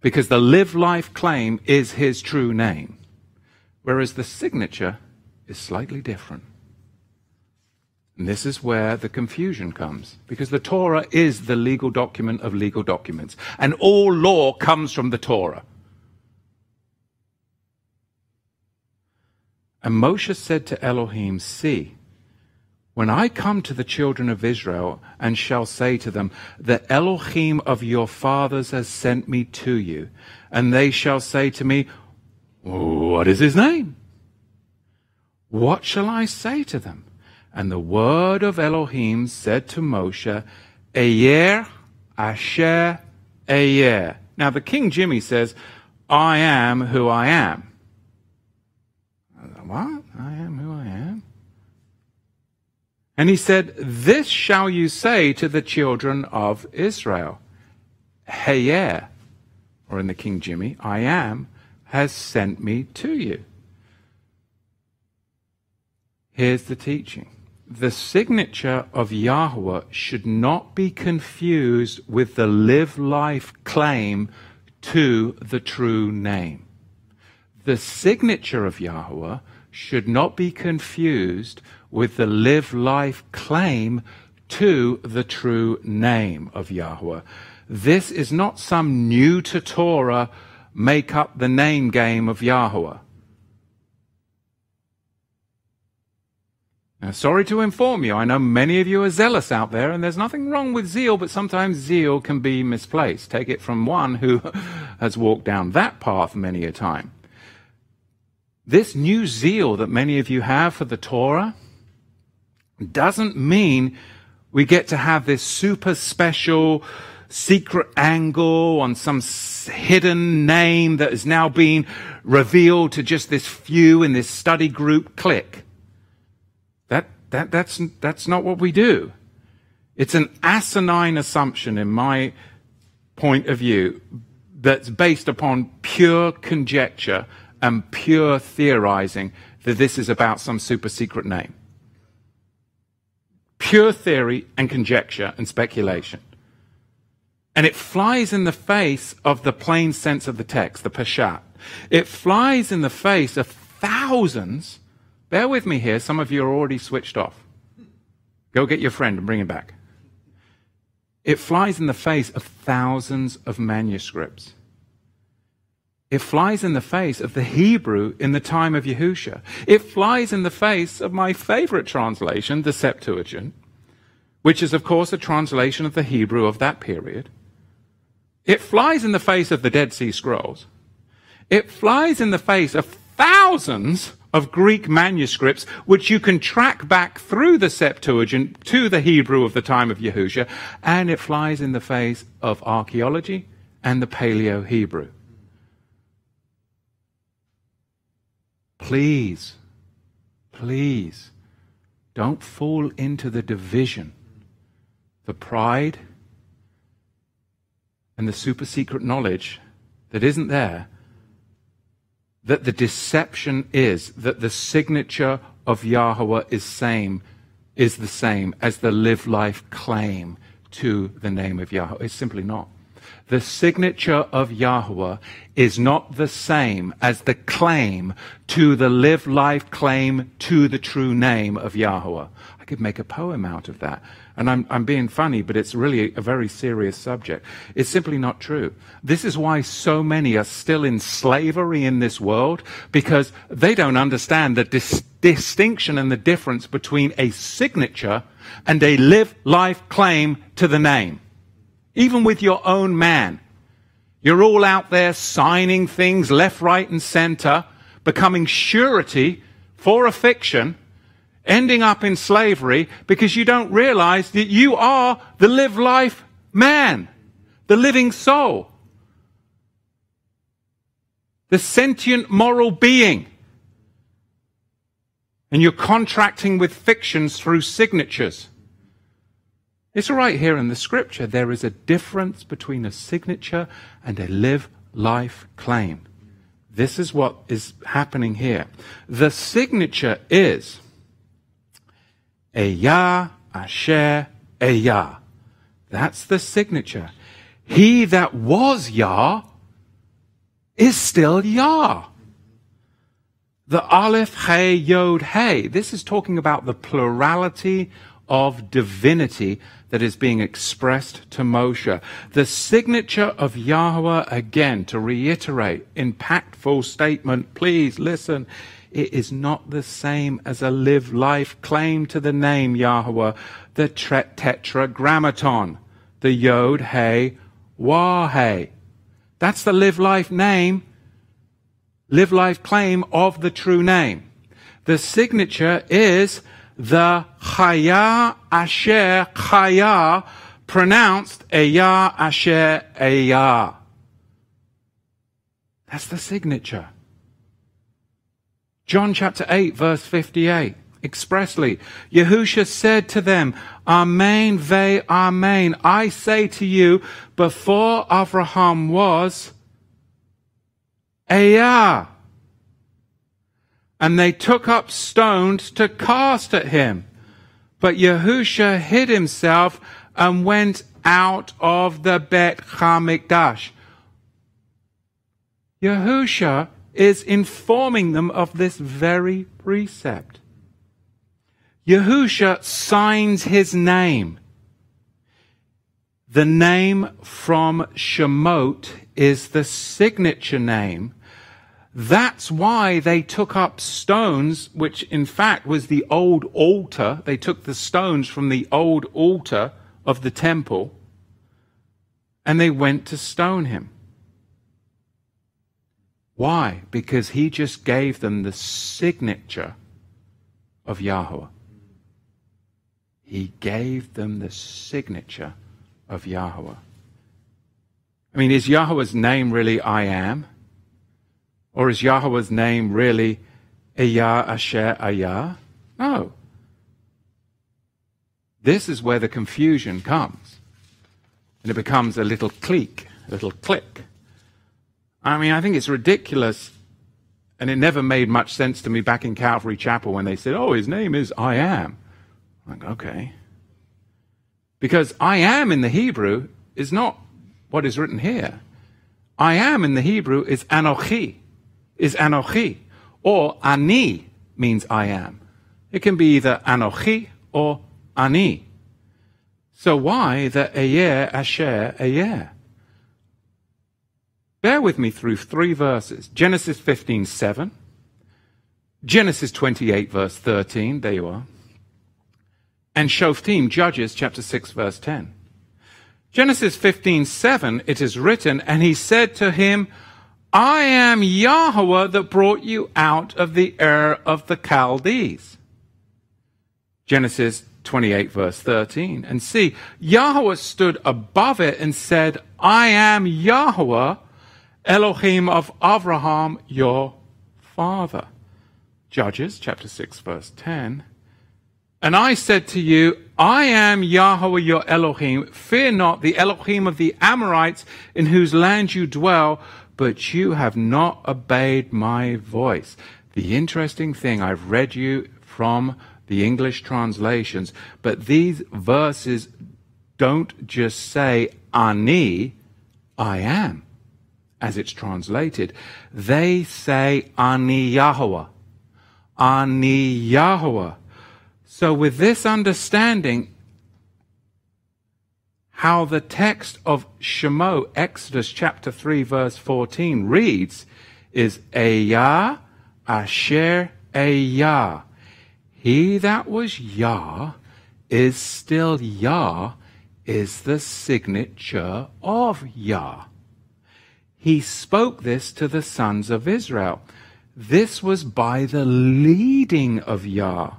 Because the live life claim is his true name, whereas the signature is slightly different. And this is where the confusion comes, because the Torah is the legal document of legal documents, and all law comes from the Torah. And Moshe said to Elohim, See, When I come to the children of Israel and shall say to them, The Elohim of your fathers has sent me to you, and they shall say to me, What is his name? What shall I say to them? And the word of Elohim said to Moshe, Ehyeh Asher Ehyeh. Now the King Jimmy says, I am who I am. What? I am who I am? And he said, This shall you say to the children of Israel. Heyer, or in the King Jimmy, I am, has sent me to you. Here's the teaching. The signature of Yahweh should not be confused with the live life claim to the true name. The signature of Yahweh should not be confused with the live life claim to the true name of Yahweh. This is not some new to Torah make up the name game of Yahweh. Now, sorry to inform you, I know many of you are zealous out there, and there's nothing wrong with zeal, but sometimes zeal can be misplaced. Take it from one who has walked down that path many a time. This new zeal that many of you have for the Torah doesn't mean we get to have this super special secret angle on some hidden name that is now being revealed to just this few in this study group clique. That, that, that's, that's not what we do. It's an asinine assumption in my point of view that's based upon pure conjecture and pure theorizing that this is about some super secret name. Pure theory and conjecture and speculation. And it flies in the face of the plain sense of the text, the Peshat. It flies in the face of thousands. Bear with me here, some of you are already switched off. Go get your friend and bring him back. It flies in the face of thousands of manuscripts it flies in the face of the Hebrew in the time of Yahusha. It flies in the face of my favorite translation, the Septuagint, which is, of course, a translation of the Hebrew of that period. It flies in the face of the Dead Sea Scrolls. It flies in the face of thousands of Greek manuscripts, which you can track back through the Septuagint to the Hebrew of the time of Yahusha, and it flies in the face of archaeology and the Paleo Hebrew. Please, please, don't fall into the division, the pride, and the super secret knowledge that isn't there. That the deception is that the signature of Yahweh is same is the same as the live life claim to the name of Yahweh. It's simply not the signature of Yahweh is not the same as the claim to the live life claim to the true name of Yahweh. I could make a poem out of that. And I'm, I'm being funny, but it's really a very serious subject. It's simply not true. This is why so many are still in slavery in this world, because they don't understand the dis- distinction and the difference between a signature and a live life claim to the name even with your own man. You're all out there signing things left, right, and center, becoming surety for a fiction, ending up in slavery because you don't realize that you are the live life man, the living soul, the sentient moral being. And you're contracting with fictions through signatures. It's right here in the scripture. There is a difference between a signature and a live life claim. This is what is happening here. The signature is Ehyeh Asher Ehyeh. That's the signature. He that was Yah is still Yah. The Aleph, Hey, Yod, Hey. This is talking about the plurality of divinity that is being expressed to Moshe. The signature of Yahweh, again, to reiterate, impactful statement, please listen, it is not the same as a live life claim to the name Yahweh, the tetragrammaton, the Yod, Hey, Wah, Hey. That's the live life name, live life claim of the true name. The signature is the Chaya Asher Chaya, pronounced Eya Asher Eya. That's the signature. John chapter 8, verse 58, expressly, Yahusha said to them, Amen, ve Amen. I say to you, before Abraham was, Eya. And they took up stones to cast at him. But Yahusha hid himself and went out of the Bet Hamikdash. Yahusha is informing them of this very precept. Yahusha signs his name. The name from Shemot is the signature name. That's why they took up stones, which in fact was the old altar. They took the stones from the old altar of the temple and they went to stone him. Why? Because he just gave them the signature of Yahweh. He gave them the signature of Yahweh. I mean, is Yahweh's name really I am? Or is Yahweh's name really Eya Asher Ayah? No. This is where the confusion comes. And it becomes a little clique, a little click. I mean, I think it's ridiculous. And it never made much sense to me back in Calvary Chapel when they said, oh, his name is I am. I'm like, okay. Because I am in the Hebrew is not what is written here. I am in the Hebrew is Anochi, is Anochi. Or Ani means I am. It can be either Anochi or Ani. So why the Ayer Asher Ayer? Bear with me through three verses. Genesis 15, 7. Genesis 28, verse 13. There you are. And Shoftim, Judges, chapter 6, verse 10. Genesis 15, 7, it is written, And he said to him, I am Yahweh that brought you out of the Ur of the Chaldees. Genesis 28, verse 13. And see, Yahweh stood above it and said, I am Yahweh Elohim of Abraham, your father. Judges chapter 6, verse 10. And I said to you, I am Yahweh your Elohim. Fear not the Elohim of the Amorites in whose land you dwell, but you have not obeyed my voice. The interesting thing, I've read you from the English translations, but these verses don't just say, Ani, I am as it's translated, they say Ani Yahweh. Ani Yahweh. So with this understanding, how the text of Shemo, Exodus chapter 3 verse 14 reads is Eya Asher Eya. He that was Yah is still Yah, is the signature of Yah he spoke this to the sons of Israel. This was by the leading of Yah,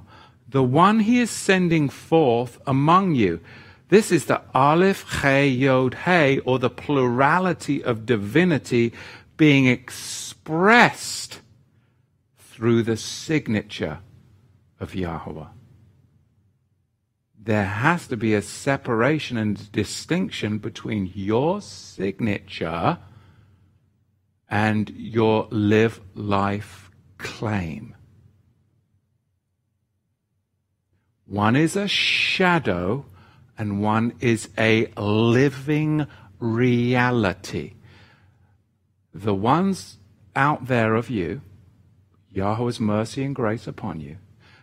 the one he is sending forth among you. This is the Aleph He Yod He, or the plurality of divinity being expressed through the signature of Yahweh. There has to be a separation and distinction between your signature and your live life claim. One is a shadow and one is a living reality. The ones out there of you, Yahweh's mercy and grace upon you,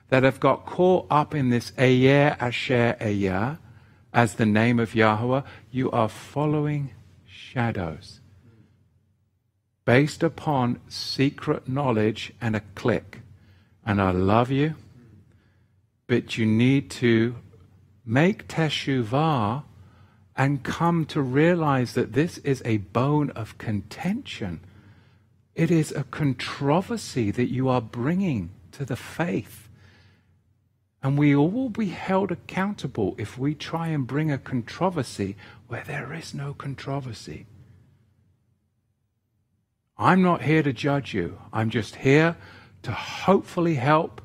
that have got caught up in this Ayer Asher Ayer as the name of Yahweh, you are following shadows based upon secret knowledge and a clique. and I love you, but you need to make teshuvah and come to realize that this is a bone of contention. It is a controversy that you are bringing to the faith. And we all will be held accountable if we try and bring a controversy where there is no controversy. I'm not here to judge you. I'm just here to hopefully help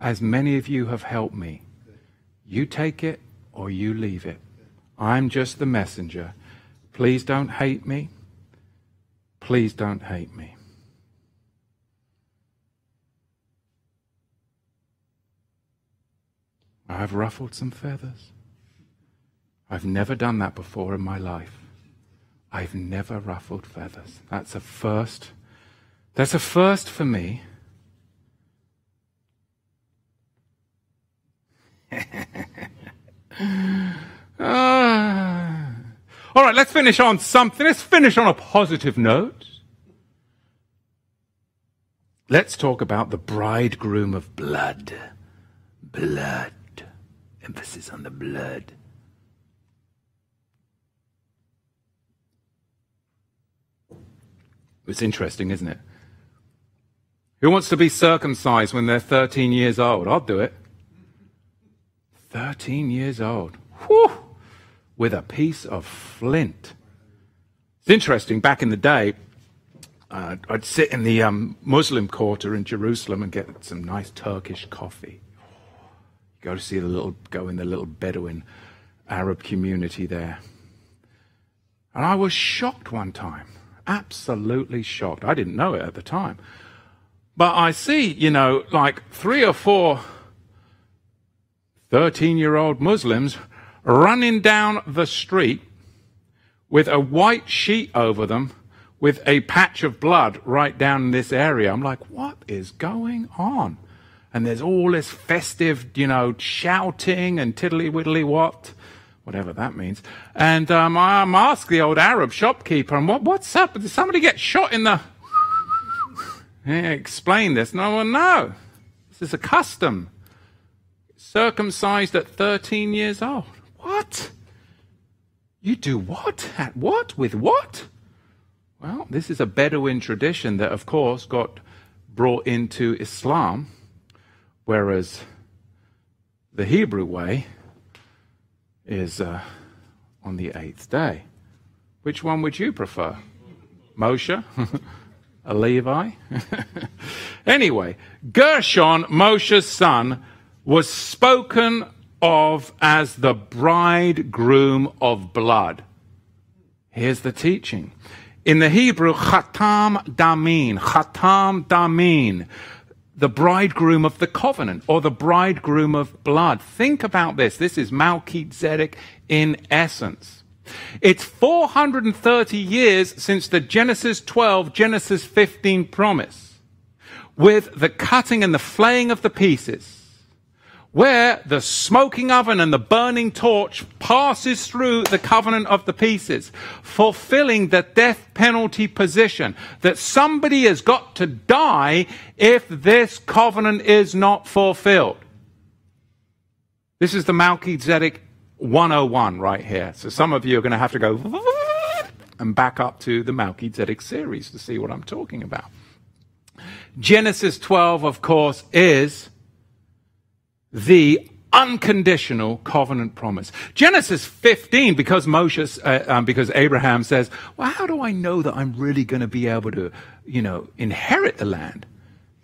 as many of you have helped me. You take it or you leave it. I'm just the messenger. Please don't hate me. Please don't hate me. I've ruffled some feathers. I've never done that before in my life. I've never ruffled feathers. That's a first. That's a first for me. All right, let's finish on something. Let's finish on a positive note. Let's talk about the bridegroom of blood. Blood. Emphasis on the blood. It's interesting, isn't it? Who wants to be circumcised when they're 13 years old? I'll do it. 13 years old. Whew! With a piece of flint. It's interesting, back in the day, uh, I'd sit in the um, Muslim quarter in Jerusalem and get some nice Turkish coffee. Go to see the little, go in the little Bedouin Arab community there. And I was shocked one time absolutely shocked. I didn't know it at the time. But I see, you know, like three or four 13 year old Muslims running down the street with a white sheet over them with a patch of blood right down in this area. I'm like, what is going on? And there's all this festive, you know, shouting and tiddly widdly what whatever that means. And um, I'm asked the old Arab shopkeeper, and what, what's up? Did somebody get shot in the... explain this. No one know. This is a custom. Circumcised at 13 years old. What? You do what? At what? With what? Well, this is a Bedouin tradition that, of course, got brought into Islam, whereas the Hebrew way is uh, on the eighth day. Which one would you prefer? Moshe? a Levi? anyway, Gershon, Moshe's son, was spoken of as the bridegroom of blood. Here's the teaching. In the Hebrew, Chatan Damim, Chatan Damim, the bridegroom of the covenant or the bridegroom of blood. Think about this. This is Melchizedek in essence. It's 430 years since the Genesis 12, Genesis 15 promise with the cutting and the flaying of the pieces where the smoking oven and the burning torch passes through the covenant of the pieces, fulfilling the death penalty position that somebody has got to die if this covenant is not fulfilled. This is the Melchizedek 101 right here. So some of you are going to have to go and back up to the Melchizedek series to see what I'm talking about. Genesis 12, of course, is the unconditional covenant promise. Genesis 15, because Moses, uh, um, because Abraham says, well, how do I know that I'm really going to be able to, you know, inherit the land?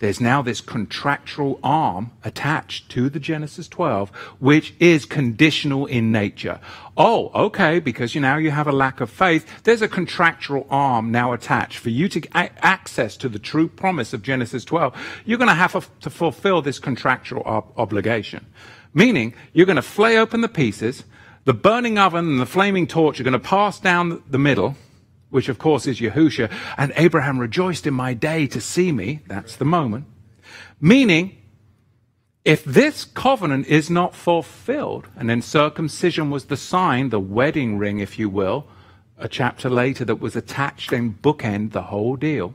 There's now this contractual arm attached to the Genesis 12, which is conditional in nature. Oh, okay, because you now you have a lack of faith. There's a contractual arm now attached for you to get access to the true promise of Genesis 12. You're going to have to fulfill this contractual ob- obligation. Meaning, you're going to flay open the pieces. The burning oven and the flaming torch are going to pass down the middle which of course is Yahusha, and Abraham rejoiced in my day to see me. That's the moment. Meaning, if this covenant is not fulfilled, and then circumcision was the sign, the wedding ring, if you will, a chapter later that was attached and bookend the whole deal.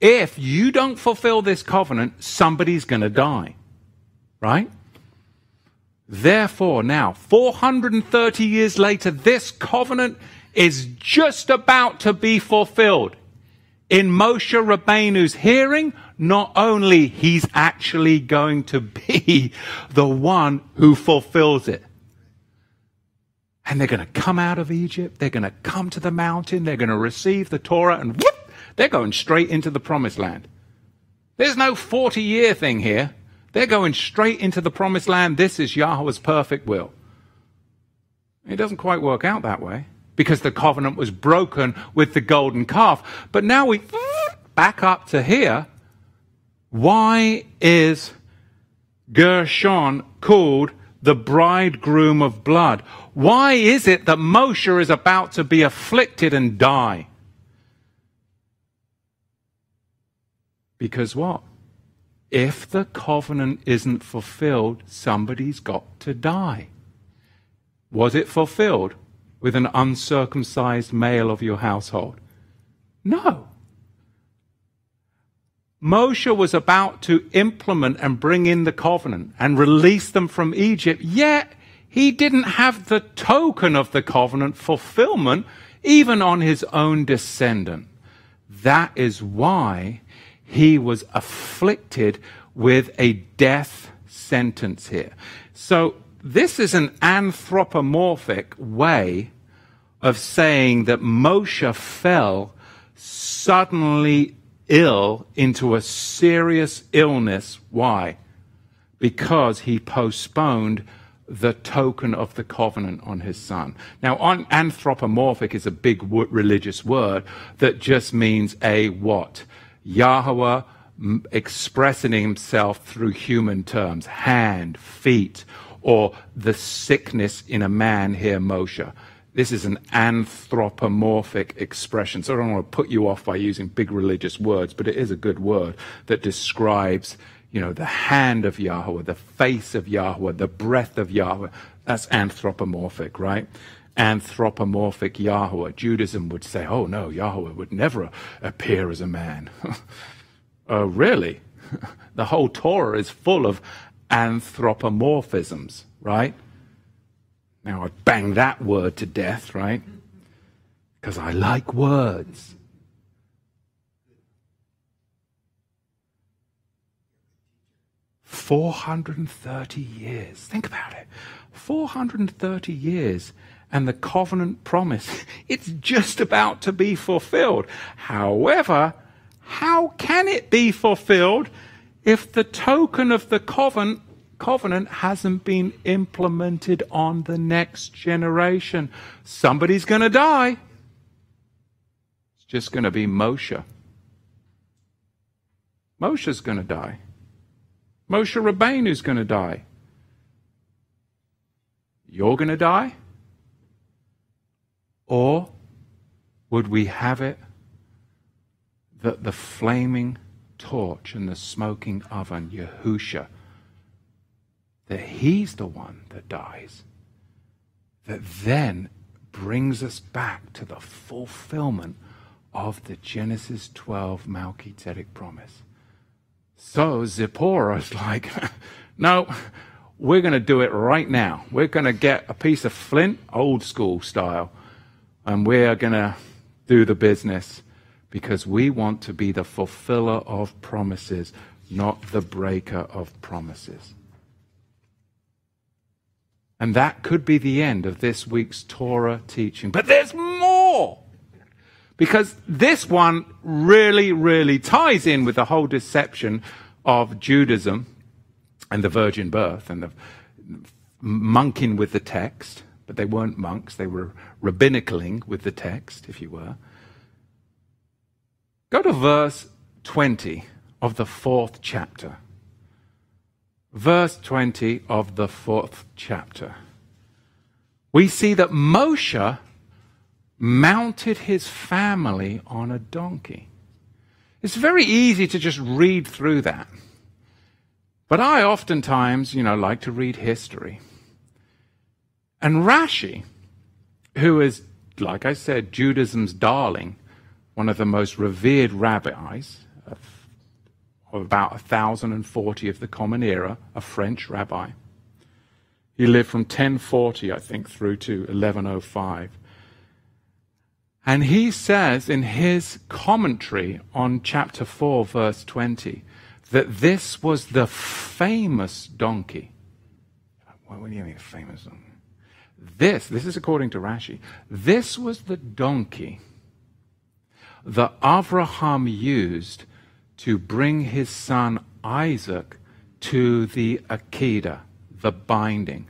if you don't fulfill this covenant, somebody's going to die. Right? Therefore, now, 430 years later, this covenant is just about to be fulfilled. In Moshe Rabbeinu's hearing, not only he's actually going to be the one who fulfills it. And they're going to come out of Egypt. They're going to come to the mountain. They're going to receive the Torah and whoop, they're going straight into the promised land. There's no 40 year thing here. They're going straight into the promised land. This is Yahweh's perfect will. It doesn't quite work out that way because the covenant was broken with the golden calf. But now we back up to here. Why is Gershon called the bridegroom of blood? Why is it that Moshe is about to be afflicted and die? Because what? If the covenant isn't fulfilled, somebody's got to die. Was it fulfilled? With an uncircumcised male of your household? No. Moshe was about to implement and bring in the covenant and release them from Egypt, yet he didn't have the token of the covenant fulfillment even on his own descendant. That is why he was afflicted with a death sentence here. So this is an anthropomorphic way of saying that Moshe fell suddenly ill into a serious illness. Why? Because he postponed the token of the covenant on his son. Now, on, anthropomorphic is a big religious word that just means a what? Yahweh expressing himself through human terms, hand, feet, or the sickness in a man here, Moshe. This is an anthropomorphic expression. So I don't want to put you off by using big religious words, but it is a good word that describes, you know, the hand of Yahweh, the face of Yahweh, the breath of Yahweh. That's anthropomorphic, right? Anthropomorphic Yahweh. Judaism would say, oh no, Yahweh would never appear as a man. oh, really? the whole Torah is full of anthropomorphisms, right? Now, I bang that word to death, right? Because I like words. Four hundred and thirty years. Think about it. Four hundred and thirty years, and the covenant promise. It's just about to be fulfilled. However, how can it be fulfilled if the token of the covenant, covenant hasn't been implemented on the next generation? Somebody's going to die. It's just going to be Moshe. Moshe's going to die. Moshe Rabbeinu's going to die. You're going to die? Or would we have it that the flaming torch and the smoking oven, Yahusha, that he's the one that dies, that then brings us back to the fulfillment of the Genesis 12 Melchizedek promise. So Zipporah's like, no, we're going to do it right now. We're going to get a piece of flint, old school style, and we're going to do the business because we want to be the fulfiller of promises, not the breaker of promises. And that could be the end of this week's Torah teaching. But there's more! Because this one really, really ties in with the whole deception of Judaism and the virgin birth and the monking with the text. But they weren't monks, they were rabbinicaling with the text, if you were. Go to verse 20 of the fourth chapter. Verse 20 of the fourth chapter. We see that Moshe mounted his family on a donkey. It's very easy to just read through that. But I oftentimes, you know, like to read history. And Rashi, who is, like I said, Judaism's darling, one of the most revered rabbis, of, of about 1040 of the Common Era, a French rabbi. He lived from 1040, I think, through to 1105. And he says in his commentary on chapter 4, verse 20, that this was the famous donkey. What do you mean famous donkey? This, this is according to Rashi, this was the donkey that Avraham used to bring his son Isaac to the Akedah, the binding.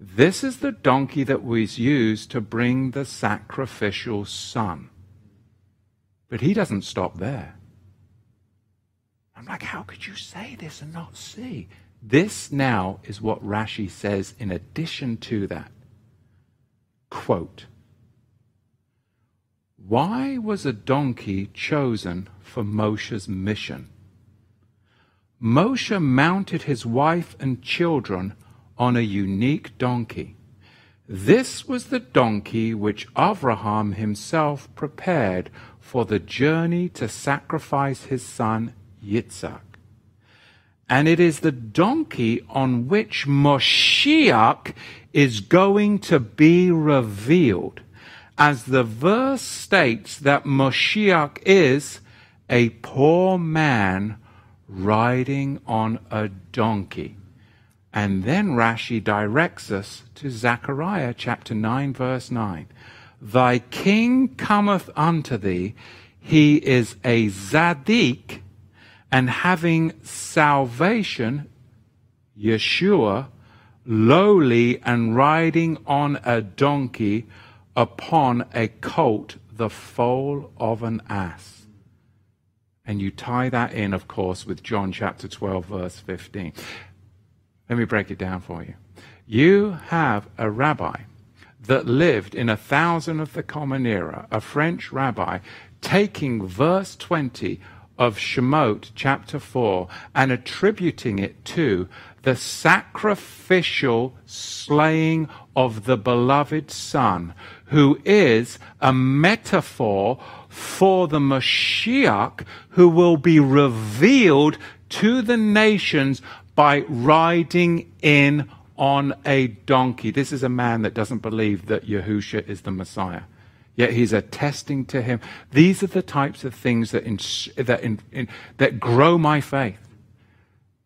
This is the donkey that was used to bring the sacrificial son. But he doesn't stop there. I'm like, how could you say this and not see? This now is what Rashi says in addition to that. Quote Why was a donkey chosen for Moshe's mission? Moshe mounted his wife and children on a unique donkey. This was the donkey which Avraham himself prepared for the journey to sacrifice his son Yitzhak. And it is the donkey on which Moshiach is going to be revealed. As the verse states that Moshiach is a poor man riding on a donkey. And then Rashi directs us to Zechariah chapter 9, verse 9. Thy king cometh unto thee, he is a Zadik, and having salvation, Yeshua, lowly and riding on a donkey upon a colt, the foal of an ass. And you tie that in, of course, with John chapter 12, verse 15. Let me break it down for you. You have a rabbi that lived in a thousand of the Common Era, a French rabbi, taking verse 20 of Shemot chapter 4 and attributing it to the sacrificial slaying of the beloved Son, who is a metaphor for the Mashiach who will be revealed to the nations by riding in on a donkey. This is a man that doesn't believe that Yahusha is the Messiah. Yet he's attesting to him. These are the types of things that, that, in, in, that grow my faith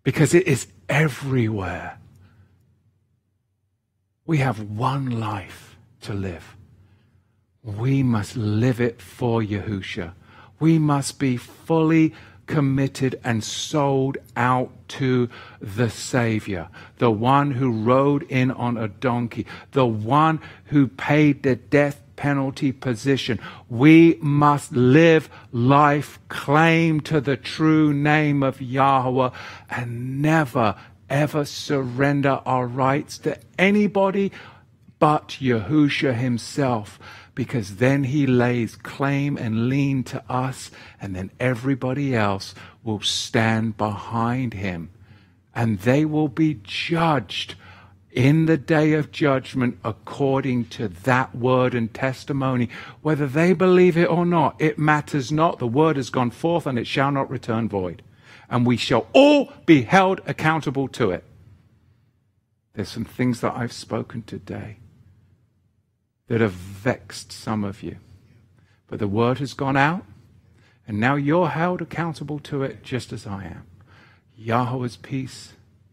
because it is everywhere. We have one life to live. We must live it for Yahusha. We must be fully committed and sold out to the Savior, the one who rode in on a donkey, the one who paid the death penalty position. We must live life, claim to the true name of Yahweh, and never, ever surrender our rights to anybody but Yahusha himself because then he lays claim and lien to us, and then everybody else will stand behind him. And they will be judged in the day of judgment according to that word and testimony. Whether they believe it or not, it matters not. The word has gone forth and it shall not return void. And we shall all be held accountable to it. There's some things that I've spoken today that have vexed some of you. But the word has gone out, and now you're held accountable to it just as I am. Yahweh's peace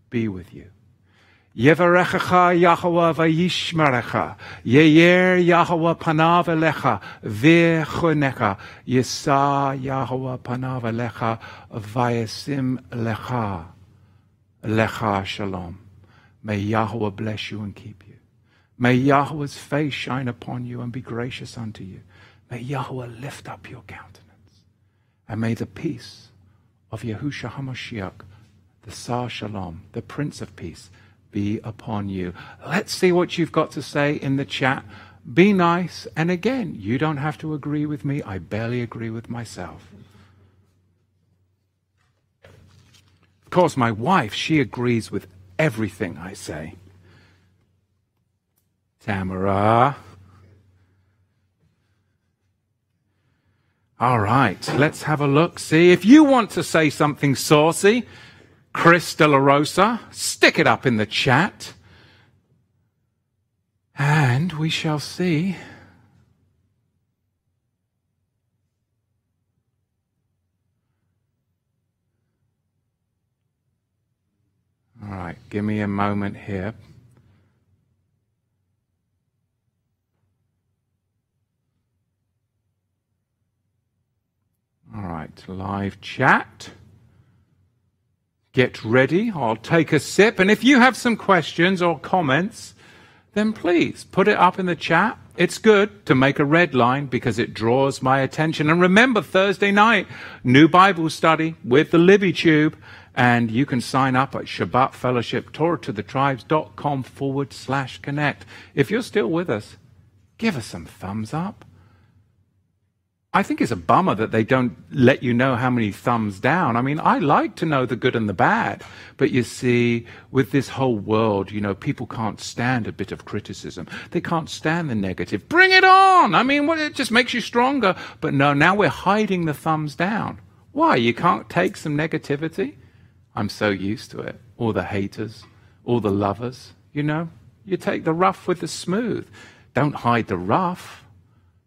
be with you. Yevarechecha Yahweh vayishmerecha. Yeyer Yahweh panav elecha v'chunecha. Yisa Yahweh panav elecha vayasim lecha. Lecha shalom. May Yahweh bless you and keep you. May Yahweh's face shine upon you and be gracious unto you. May Yahweh lift up your countenance. And may the peace of Yahusha HaMashiach, the Sar Shalom, the Prince of Peace, be upon you. Let's see what you've got to say in the chat. Be nice. And again, you don't have to agree with me. I barely agree with myself. Of course, my wife, she agrees with everything I say. Tamara. All right, let's have a look. See, if you want to say something saucy, Chris De La Rosa, stick it up in the chat. And we shall see. All right, give me a moment here. All right, live chat. Get ready. I'll take a sip. And if you have some questions or comments, then please put it up in the chat. It's good to make a red line because it draws my attention. And remember, Thursday night, new Bible study with the Libby Tube. And you can sign up at Shabbat Fellowship, TorahToTheTribes.com forward slash connect. If you're still with us, give us some thumbs up. I think it's a bummer that they don't let you know how many thumbs down. I mean, I like to know the good and the bad, but you see, with this whole world, you know, people can't stand a bit of criticism. They can't stand the negative. Bring it on! I mean, it just makes you stronger. But no, now we're hiding the thumbs down. Why? You can't take some negativity? I'm so used to it. All the haters, all the lovers, you know? You take the rough with the smooth. Don't hide the rough.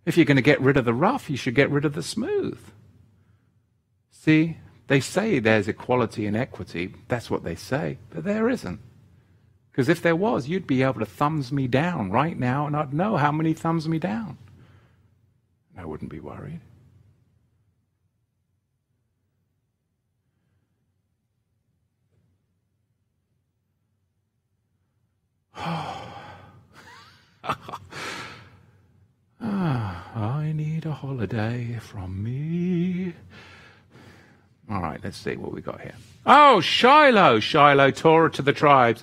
If you're going to get rid of the rough, you should get rid of the smooth. See, they say there's equality and equity. That's what they say, but there isn't. Because if there was, you'd be able to thumbs me down right now, and I'd know how many thumbs me down. I wouldn't be worried. Ah, I need a holiday from me. All right, let's see what we got here. Oh, Shiloh, Shiloh, Torah to the tribes.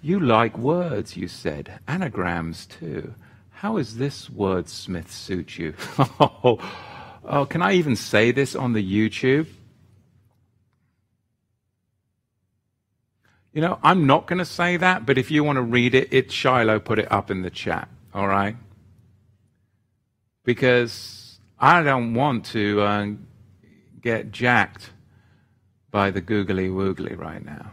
You like words, you said. Anagrams, too. How does this wordsmith suit you? oh, oh, can I even say this on the YouTube? You know, I'm not going to say that, but if you want to read it, it's Shiloh put it up in the chat. All right? Because I don't want to uh, get jacked by the googly woogly right now.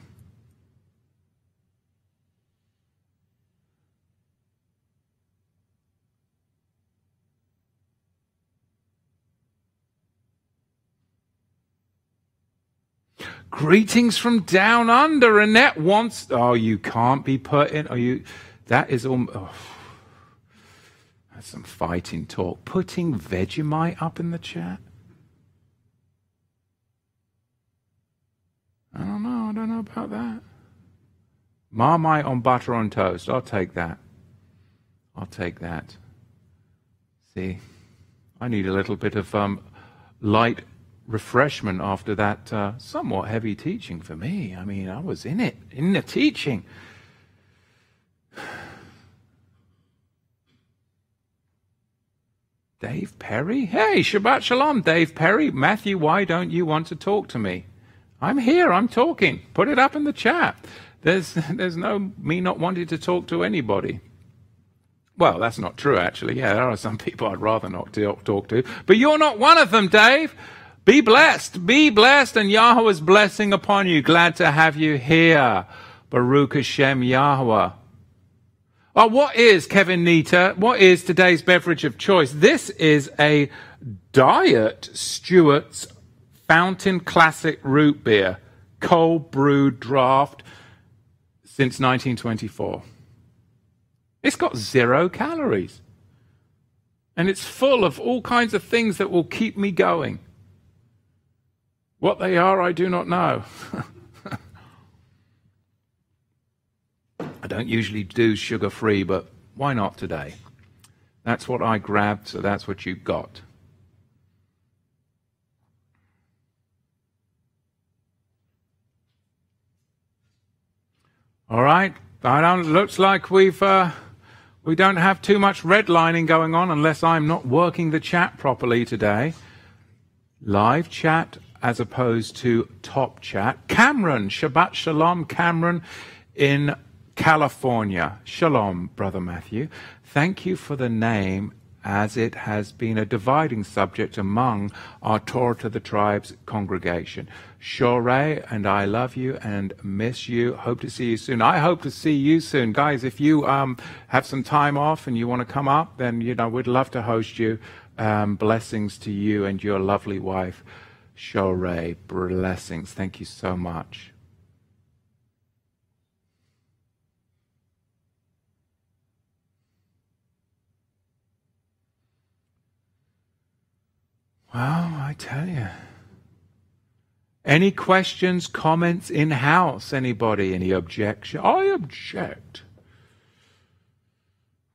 Greetings from down under. Annette wants. Oh, you can't be put in. Are you? That is all. Oh. That's some fighting talk. Putting Vegemite up in the chat? I don't know. I don't know about that. Marmite on butter on toast. I'll take that. I'll take that. See, I need a little bit of um, light refreshment after that uh, somewhat heavy teaching for me. I mean, I was in it, in the teaching. Dave Perry? Hey, Shabbat Shalom, Dave Perry. Matthew, why don't you want to talk to me? I'm here, I'm talking. Put it up in the chat. There's, there's no me not wanting to talk to anybody. Well, that's not true, actually. Yeah, there are some people I'd rather not talk to. But you're not one of them, Dave. Be blessed. Be blessed, and Yahweh's blessing upon you. Glad to have you here. Baruch Hashem Yahweh. What is, Kevin Nita, what is today's beverage of choice? This is a Diet Stewart's Fountain Classic Root Beer, cold brewed draft since 1924. It's got zero calories. And it's full of all kinds of things that will keep me going. What they are, I do not know. I don't usually do sugar free, but why not today? That's what I grabbed, so that's what you got. All right. Looks like we've uh, we don't have too much redlining going on unless I'm not working the chat properly today. Live chat as opposed to top chat. Cameron, Shabbat Shalom, Cameron in California. Shalom, Brother Matthew. Thank you for the name as it has been a dividing subject among our Torah to the Tribes congregation. Shorey and I love you and miss you. Hope to see you soon. I hope to see you soon. Guys, if you um, have some time off and you want to come up, then, you know, we'd love to host you. Um, blessings to you and your lovely wife, Shorey. Blessings. Thank you so much. Well, I tell you. Any questions, comments in house? Anybody? Any objection? I object.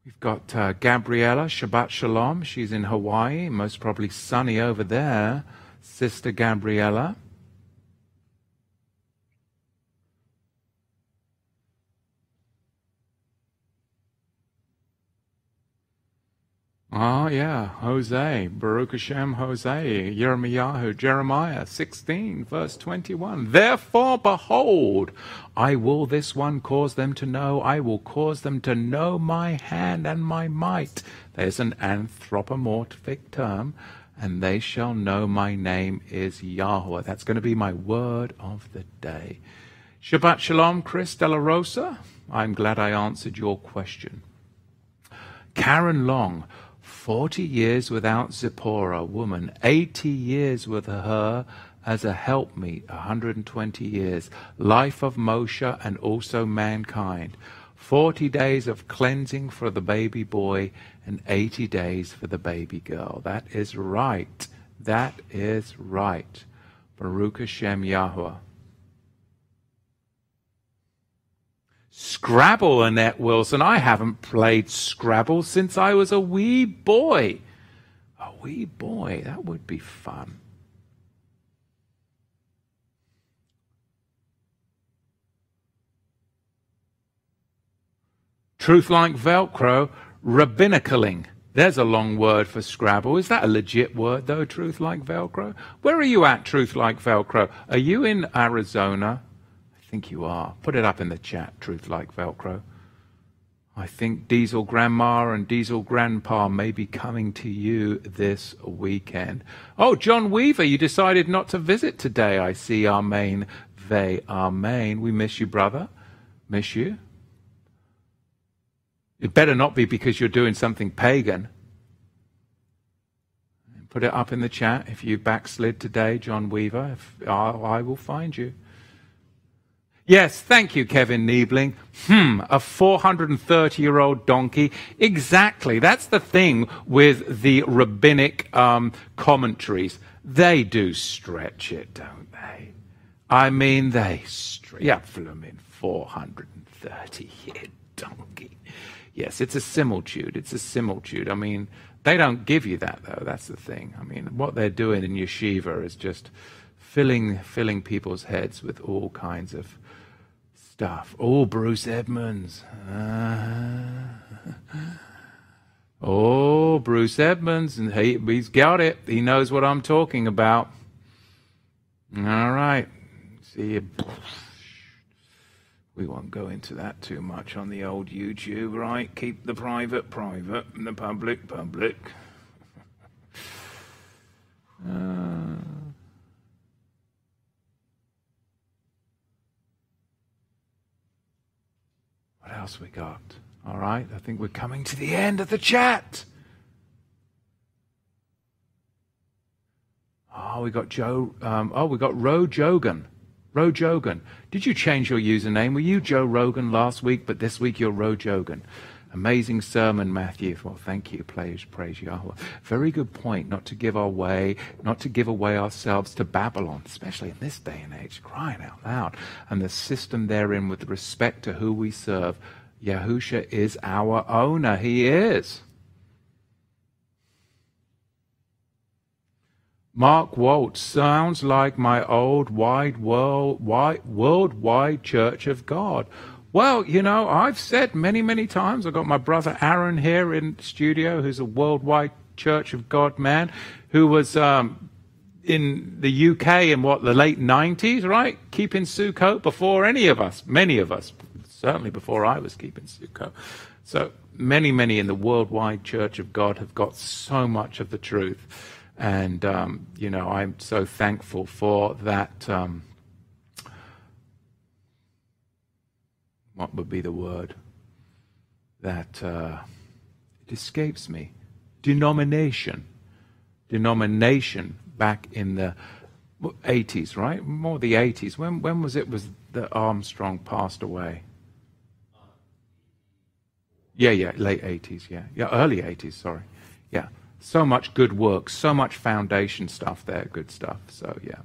We've got uh, Gabriella, Shabbat Shalom. She's in Hawaii, most probably sunny over there. Sister Gabriella. Oh, yeah, Jose, Baruch Hashem, Jose, Jeremiah, Jeremiah 16, verse 21. Therefore, behold, I will this one cause them to know, I will cause them to know my hand and my might. There's an anthropomorphic term, and they shall know my name is Yahweh. That's going to be my word of the day. Shabbat Shalom, Chris Della Rosa. I'm glad I answered your question. Karen Long, 40 years without Zipporah, woman, 80 years with her as a helpmeet, 120 years, life of Moshe and also mankind, 40 days of cleansing for the baby boy and 80 days for the baby girl. That is right. That is right. Baruch Hashem Yahweh. Scrabble, Annette Wilson. I haven't played Scrabble since I was a wee boy. A wee boy. That would be fun. Truth like Velcro, rabbinicaling. There's a long word for Scrabble. Is that a legit word, though, truth like Velcro? Where are you at, truth like Velcro? Are you in Arizona? Think you are. Put it up in the chat, Truth Like Velcro. I think Diesel Grandma and Diesel Grandpa may be coming to you this weekend. Oh, John Weaver, you decided not to visit today. I see our main, they are main. We miss you, brother. Miss you. It better not be because you're doing something pagan. Put it up in the chat if you backslid today, John Weaver. If, I will find you. Yes, thank you, Kevin Niebling. Hmm, a 430 year old donkey. Exactly. That's the thing with the rabbinic um, commentaries. They do stretch it, don't they? I mean, they stretch. Yeah, Flumin, 430 year donkey. Yes, it's a similitude. It's a similitude. I mean, they don't give you that, though. That's the thing. I mean, what they're doing in yeshiva is just filling, filling people's heads with all kinds of stuff. Oh, Bruce Edmonds. Uh, oh, Bruce Edmonds. And he, he's got it. He knows what I'm talking about. All right. See you. We won't go into that too much on the old YouTube, right? Keep the private private and the public public. Uh, What else we got? All right, I think we're coming to the end of the chat. Oh, we got Joe. Um, oh, we got Ro Jogan. Ro Jogan. Did you change your username? Were you Joe Rogan last week, but this week you're Ro Jogan? Amazing sermon, Matthew. Well, thank you. Praise, praise Yahweh. Very good point. Not to give our way, not to give away ourselves to Babylon, especially in this day and age, crying out loud. And the system therein with respect to who we serve. Yahusha is our owner. He is. Mark Waltz sounds like my old wide world, wide, worldwide Church of God. Well, you know, I've said many, many times, I've got my brother Aaron here in studio, who's a worldwide Church of God man, who was um, in the UK in what, the late 90s, right? Keeping Sukkot before any of us, many of us, certainly before I was keeping Sukkot. So many, many in the worldwide Church of God have got so much of the truth. And, um, you know, I'm so thankful for that. Um, what would be the word? That uh, it escapes me. Denomination. Denomination back in the 80s, right? More the 80s. When, when was it was that Armstrong passed away? Yeah, yeah, late 80s, yeah. Yeah, early 80s, sorry. Yeah. So much good work, so much foundation stuff there, good stuff. So, yeah.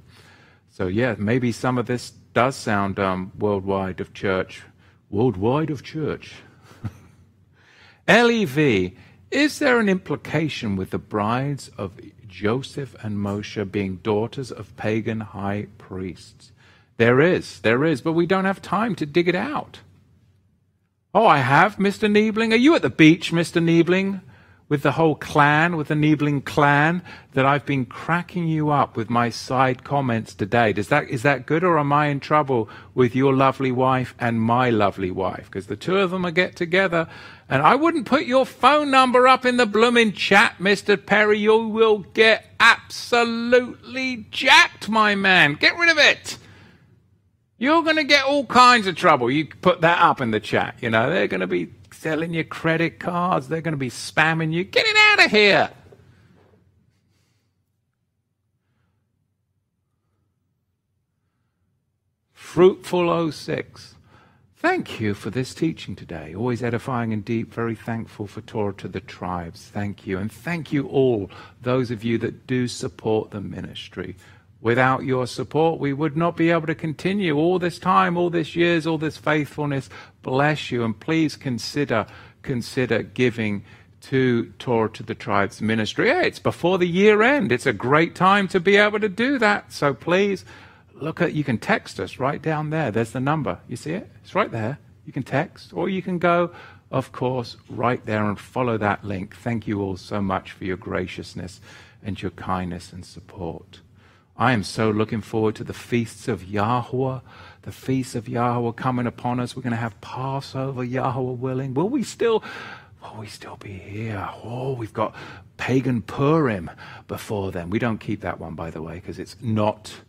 So, yeah, maybe some of this does sound um, worldwide of church. Worldwide of church. LEV, is there an implication with the brides of Joseph and Moshe being daughters of pagan high priests? There is, there is, but we don't have time to dig it out. Oh, I have, Mr. Niebling. Are you at the beach, Mr. Niebling? With the whole clan, with the Niebling clan, that I've been cracking you up with my side comments today. Does that, is that good, or am I in trouble with your lovely wife and my lovely wife? Because the two of them are get together, and I wouldn't put your phone number up in the blooming chat, Mr. Perry. You will get absolutely jacked, my man. Get rid of it. You're going to get all kinds of trouble. You put that up in the chat. You know, they're going to be selling your credit cards. They're going to be spamming you. Get it out of here. Fruitful 06. Thank you for this teaching today. Always edifying and deep. Very thankful for Torah to the tribes. Thank you. And thank you all, those of you that do support the ministry. Without your support, we would not be able to continue all this time, all this years, all this faithfulness. Bless you, and please consider consider giving to Torah to the Tribes ministry. Yeah, it's before the year end. It's a great time to be able to do that. So please look at. You can text us right down there. There's the number. You see it? It's right there. You can text, or you can go, of course, right there and follow that link. Thank you all so much for your graciousness and your kindness and support. I am so looking forward to the feasts of Yahweh, the feasts of Yahweh coming upon us. We're going to have Passover, Yahweh willing. Will we still? Will we still be here? Oh, we've got pagan Purim before then. We don't keep that one, by the way, because it's not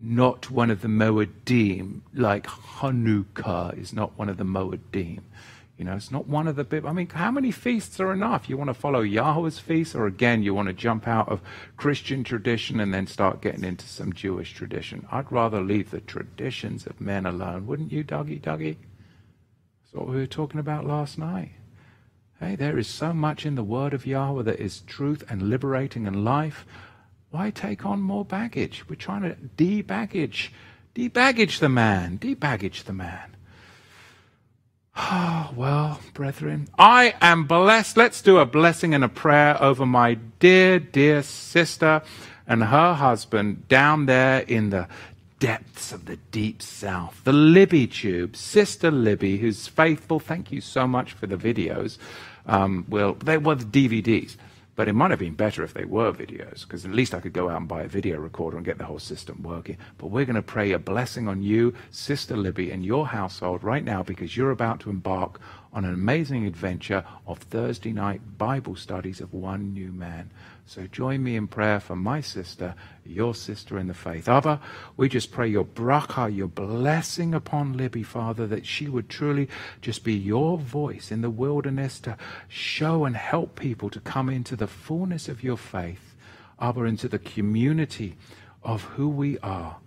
not one of the Moedim, like Hanukkah is not one of the Moedim. You know, it's not one of the big. I mean, how many feasts are enough? You want to follow Yahweh's feast, or again, you want to jump out of Christian tradition and then start getting into some Jewish tradition? I'd rather leave the traditions of men alone, wouldn't you, Dougie? Dougie? That's what we were talking about last night. Hey, there is so much in the word of Yahweh that is truth and liberating and life. Why take on more baggage? We're trying to de-baggage, de-baggage the man, de-baggage the man. Ah, well, brethren, I am blessed. Let's do a blessing and a prayer over my dear, dear sister and her husband down there in the depths of the deep south. The Libby Tube, Sister Libby, who's faithful. Thank you so much for the videos. Um, well, they were the DVDs. But it might have been better if they were videos, because at least I could go out and buy a video recorder and get the whole system working. But we're going to pray a blessing on you, Sister Libby, and your household right now, because you're about to embark on an amazing adventure of Thursday night Bible studies of one new man. So join me in prayer for my sister, your sister in the faith. Abba, we just pray your bracha, your blessing upon Libby, Father, that she would truly just be your voice in the wilderness to show and help people to come into the fullness of your faith. Abba, into the community of who we are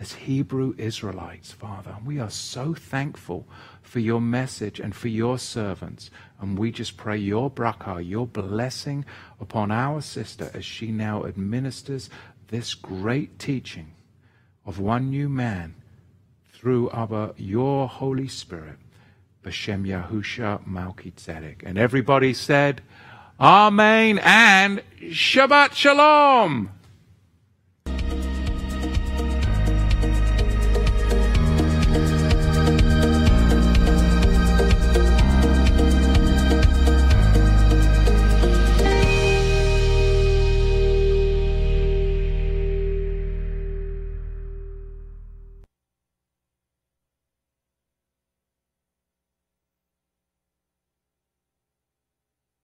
as Hebrew Israelites, Father. We are so thankful for your message and for your servants. And we just pray your bracha, your blessing upon our sister as she now administers this great teaching of one new man through Abba, your Holy Spirit, B'Shem Yahusha Malki Tzedek. And everybody said, Amen and Shabbat Shalom.